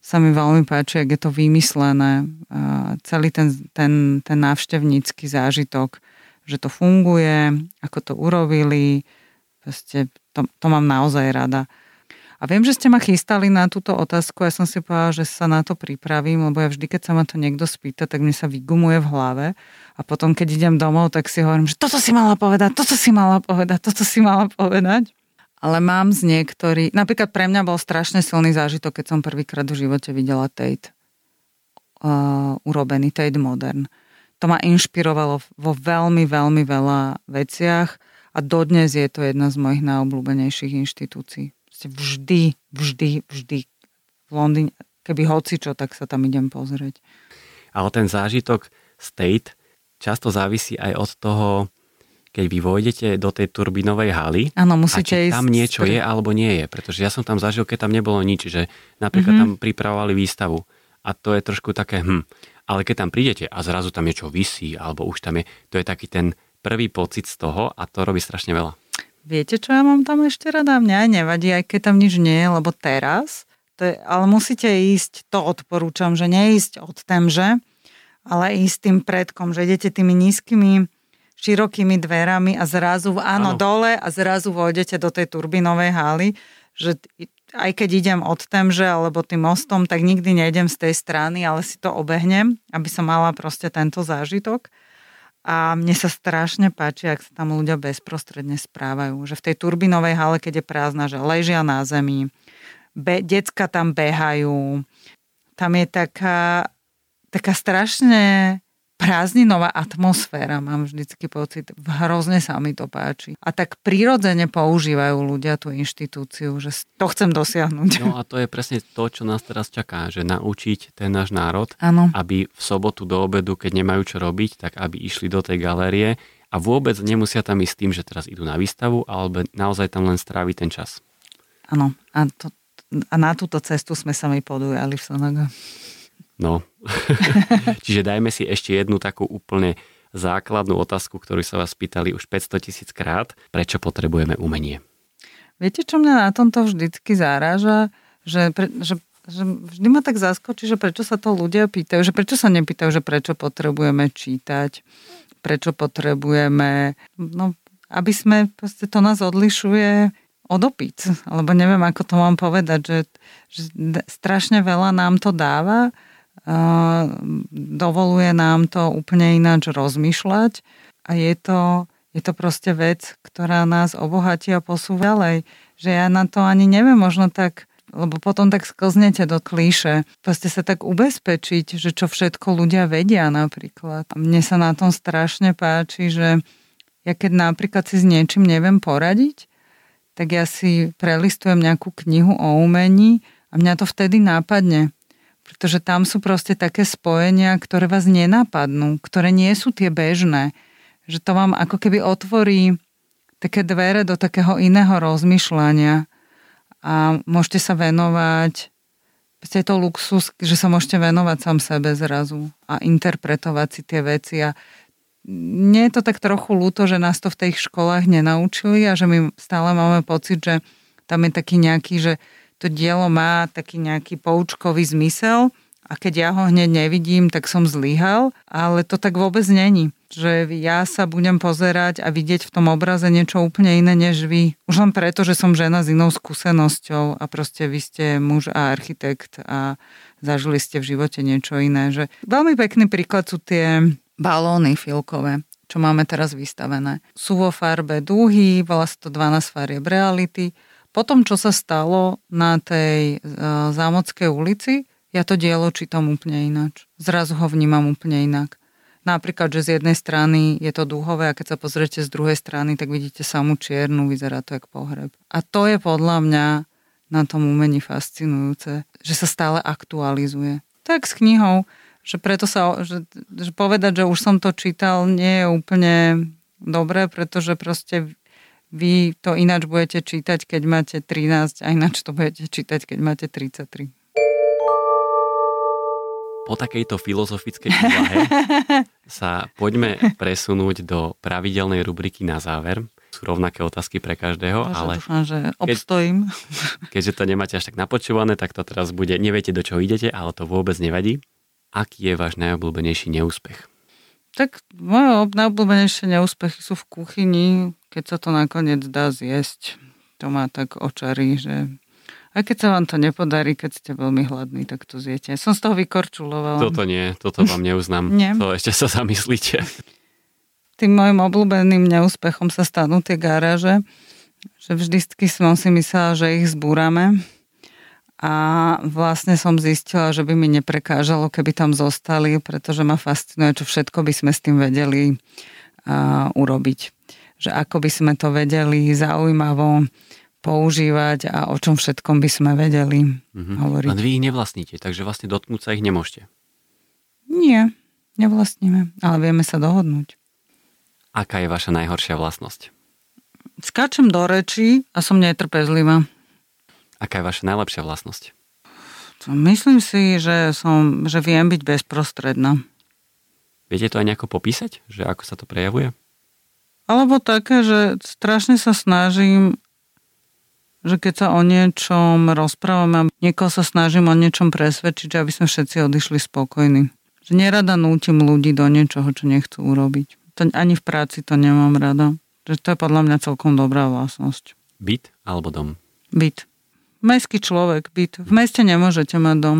Speaker 2: Sa mi veľmi páči, ak je to vymyslené. Celý ten, ten, ten návštevnícky zážitok, že to funguje, ako to urobili. Proste to, to mám naozaj rada. A viem, že ste ma chystali na túto otázku, ja som si povedala, že sa na to pripravím, lebo ja vždy, keď sa ma to niekto spýta, tak mi sa vygumuje v hlave a potom, keď idem domov, tak si hovorím, že toto si mala povedať, toto si mala povedať, toto si mala povedať. Ale mám z niektorých, napríklad pre mňa bol strašne silný zážitok, keď som prvýkrát v živote videla Tate uh, urobený, Tate Modern. To ma inšpirovalo vo veľmi, veľmi veľa veciach a dodnes je to jedna z mojich najobľúbenejších inštitúcií vždy, vždy, vždy v Londýne, keby hoci čo, tak sa tam idem pozrieť.
Speaker 1: Ale ten zážitok state často závisí aj od toho, keď vy vojdete do tej turbinovej haly
Speaker 2: ano, musíte
Speaker 1: a či tam niečo je alebo nie je. Pretože ja som tam zažil, keď tam nebolo nič, že napríklad mm-hmm. tam pripravovali výstavu a to je trošku také hm. Ale keď tam prídete a zrazu tam niečo vysí alebo už tam je, to je taký ten prvý pocit z toho a to robí strašne veľa.
Speaker 2: Viete, čo ja mám tam ešte rada? Mňa aj nevadí, aj keď tam nič nie je, lebo teraz, to je, ale musíte ísť, to odporúčam, že neísť od temže, ale ísť tým predkom, že idete tými nízkymi, širokými dverami a zrazu, áno, áno. dole a zrazu vojdete do tej turbinovej haly, že aj keď idem od temže alebo tým mostom, tak nikdy nejdem z tej strany, ale si to obehnem, aby som mala proste tento zážitok. A mne sa strašne páči, ak sa tam ľudia bezprostredne správajú. Že v tej turbinovej hale, keď je prázdna, že ležia na zemi, be, decka tam behajú. Tam je taká, taká strašne prázdninová atmosféra, mám vždycky pocit. Hrozne sa mi to páči. A tak prirodzene používajú ľudia tú inštitúciu, že to chcem dosiahnuť.
Speaker 1: No a to je presne to, čo nás teraz čaká, že naučiť ten náš národ,
Speaker 2: ano.
Speaker 1: aby v sobotu do obedu, keď nemajú čo robiť, tak aby išli do tej galérie a vôbec nemusia tam ísť tým, že teraz idú na výstavu, alebo naozaj tam len stráviť ten čas.
Speaker 2: Áno, a, to, a na túto cestu sme sa mi podujali v Sonaga.
Speaker 1: No, (laughs) čiže dajme si ešte jednu takú úplne základnú otázku, ktorú sa vás pýtali už 500 tisíc krát. Prečo potrebujeme umenie?
Speaker 2: Viete, čo mňa na tomto vždycky záraža? Že, pre, že, že vždy ma tak zaskočí, že prečo sa to ľudia pýtajú, že prečo sa nepýtajú, že prečo potrebujeme čítať, prečo potrebujeme, no, aby sme, to nás odlišuje odopíc, alebo neviem, ako to mám povedať, že, že strašne veľa nám to dáva, dovoluje nám to úplne ináč rozmýšľať a je to, je to proste vec, ktorá nás obohatí a posúva ďalej. Že ja na to ani neviem, možno tak lebo potom tak sklznete do klíše. Proste sa tak ubezpečiť, že čo všetko ľudia vedia napríklad. A mne sa na tom strašne páči, že ja keď napríklad si s niečím neviem poradiť, tak ja si prelistujem nejakú knihu o umení a mňa to vtedy nápadne. Pretože tam sú proste také spojenia, ktoré vás nenapadnú, ktoré nie sú tie bežné. Že to vám ako keby otvorí také dvere do takého iného rozmýšľania a môžete sa venovať je to luxus, že sa môžete venovať sám sebe zrazu a interpretovať si tie veci a nie je to tak trochu ľúto, že nás to v tých školách nenaučili a že my stále máme pocit, že tam je taký nejaký, že to dielo má taký nejaký poučkový zmysel a keď ja ho hneď nevidím, tak som zlyhal, ale to tak vôbec není. Že ja sa budem pozerať a vidieť v tom obraze niečo úplne iné než vy. Už len preto, že som žena s inou skúsenosťou a proste vy ste muž a architekt a zažili ste v živote niečo iné. Že veľmi pekný príklad sú tie balóny filkové, čo máme teraz vystavené. Sú vo farbe dúhy, volá sa to 12 farieb reality. Potom, čo sa stalo na tej uh, Zámodskej ulici, ja to dielo čítam úplne ináč. Zrazu ho vnímam úplne inak. Napríklad, že z jednej strany je to dúhové a keď sa pozriete z druhej strany, tak vidíte samú čiernu, vyzerá to jak pohreb. A to je podľa mňa na tom umení fascinujúce, že sa stále aktualizuje. Tak s knihou že preto sa, že, že povedať, že už som to čítal, nie je úplne dobré, pretože proste vy to ináč budete čítať, keď máte 13 a ináč to budete čítať, keď máte 33.
Speaker 1: Po takejto filozofickej úvahe (laughs) sa poďme presunúť do pravidelnej rubriky na záver. Sú rovnaké otázky pre každého,
Speaker 2: Bože,
Speaker 1: ale...
Speaker 2: Dúfam, že obstojím.
Speaker 1: Keď, keďže to nemáte až tak napočúvané, tak to teraz bude... Neviete, do čoho idete, ale to vôbec nevadí. Aký je váš najobľúbenejší neúspech?
Speaker 2: Tak moje najobľúbenejšie neúspechy sú v kuchyni, keď sa to nakoniec dá zjesť. To má tak očarí, že a keď sa vám to nepodarí, keď ste veľmi hladní, tak to zjete. Som z toho vykorčulovala.
Speaker 1: Toto nie, toto vám neuznám.
Speaker 2: nie.
Speaker 1: To ešte sa zamyslíte.
Speaker 2: Tým môjim obľúbeným neúspechom sa stanú tie garáže, že vždycky som si myslela, že ich zbúrame a vlastne som zistila, že by mi neprekážalo, keby tam zostali, pretože ma fascinuje, čo všetko by sme s tým vedeli uh, urobiť. Že ako by sme to vedeli zaujímavo používať a o čom všetkom by sme vedeli mm-hmm. hovoriť.
Speaker 1: A vy ich nevlastníte, takže vlastne dotknúť sa ich nemôžete.
Speaker 2: Nie, nevlastníme, ale vieme sa dohodnúť.
Speaker 1: Aká je vaša najhoršia vlastnosť?
Speaker 2: Skáčem do rečí a som netrpezlivá.
Speaker 1: Aká je vaša najlepšia vlastnosť?
Speaker 2: Myslím si, že, som, že viem byť bezprostredná.
Speaker 1: Viete to aj nejako popísať? Že ako sa to prejavuje?
Speaker 2: Alebo také, že strašne sa snažím, že keď sa o niečom rozprávame, niekoho sa snažím o niečom presvedčiť, aby sme všetci odišli spokojní. Že nerada nútim ľudí do niečoho, čo nechcú urobiť. To, ani v práci to nemám rada. Že to je podľa mňa celkom dobrá vlastnosť.
Speaker 1: Byt alebo dom?
Speaker 2: Byt. Mestský človek, byt. V meste nemôžete mať dom.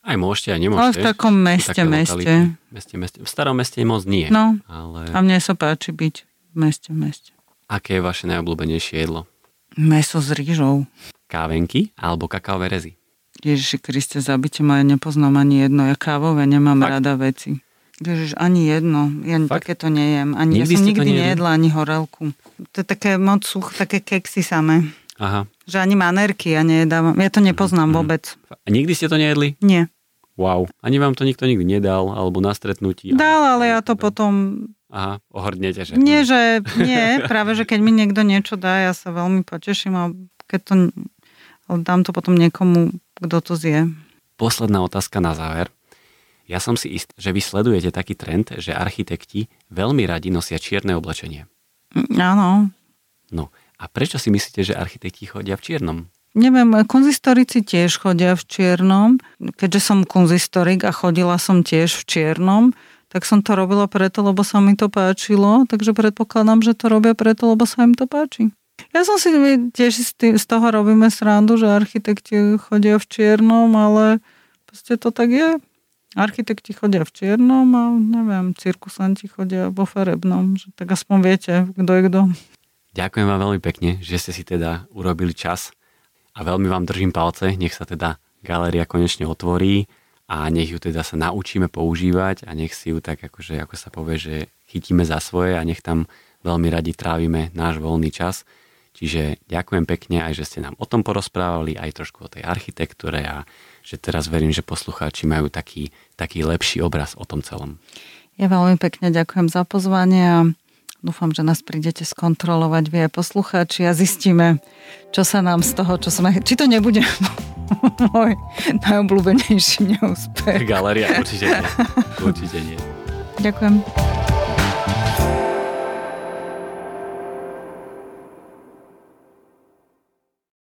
Speaker 1: Aj môžete, aj nemôžete.
Speaker 2: Ale v takom meste, meste.
Speaker 1: meste, meste. V starom meste moc nie.
Speaker 2: No,
Speaker 1: ale...
Speaker 2: a mne sa páči byť v meste, meste.
Speaker 1: Aké je vaše najobľúbenejšie jedlo?
Speaker 2: Meso s rýžou.
Speaker 1: Kávenky alebo kakaové rezy?
Speaker 2: Ježiši Kriste, zabite ma, ja nepoznám ani jedno. Ja kávové nemám Fakt? rada veci. Ježiš, ani jedno. Ja Fakt? takéto nejem. Ani, nikdy ja som nikdy nejedla ani horelku. To je také moc such, také keksy samé.
Speaker 1: Aha.
Speaker 2: Že ani manerky ja nejedávam. Ja to nepoznám mm. vôbec.
Speaker 1: A nikdy ste to nejedli?
Speaker 2: Nie.
Speaker 1: Wow. Ani vám to nikto nikdy nedal, alebo na stretnutí?
Speaker 2: Dal, ale ja to potom...
Speaker 1: Aha, ohrdnete, že...
Speaker 2: Nie, že nie, práve, že keď mi niekto niečo dá, ja sa veľmi poteším a keď to... Ale dám to potom niekomu, kto to zje.
Speaker 1: Posledná otázka na záver. Ja som si ist, že vy sledujete taký trend, že architekti veľmi radi nosia čierne oblečenie.
Speaker 2: Mm, áno.
Speaker 1: No, a prečo si myslíte, že architekti chodia v čiernom?
Speaker 2: Neviem, konzistorici tiež chodia v čiernom. Keďže som konzistorik a chodila som tiež v čiernom, tak som to robila preto, lebo sa mi to páčilo, takže predpokladám, že to robia preto, lebo sa im to páči. Ja som si tiež z toho robíme srandu, že architekti chodia v čiernom, ale proste to tak je. Architekti chodia v čiernom a neviem, cirkusanti chodia vo farebnom. Že tak aspoň viete, kto je kto.
Speaker 1: Ďakujem vám veľmi pekne, že ste si teda urobili čas a veľmi vám držím palce. Nech sa teda galéria konečne otvorí a nech ju teda sa naučíme používať a nech si ju tak akože, ako sa povie, že chytíme za svoje a nech tam veľmi radi trávime náš voľný čas. Čiže ďakujem pekne aj, že ste nám o tom porozprávali, aj trošku o tej architektúre a že teraz verím, že poslucháči majú taký, taký lepší obraz o tom celom.
Speaker 2: Ja veľmi pekne ďakujem za pozvanie a dúfam, že nás prídete skontrolovať vy aj poslucháči a zistíme, čo sa nám z toho, čo sme... Či to nebude (laughs) môj najobľúbenejší neúspech.
Speaker 1: Galéria určite nie. Určite nie.
Speaker 2: Ďakujem.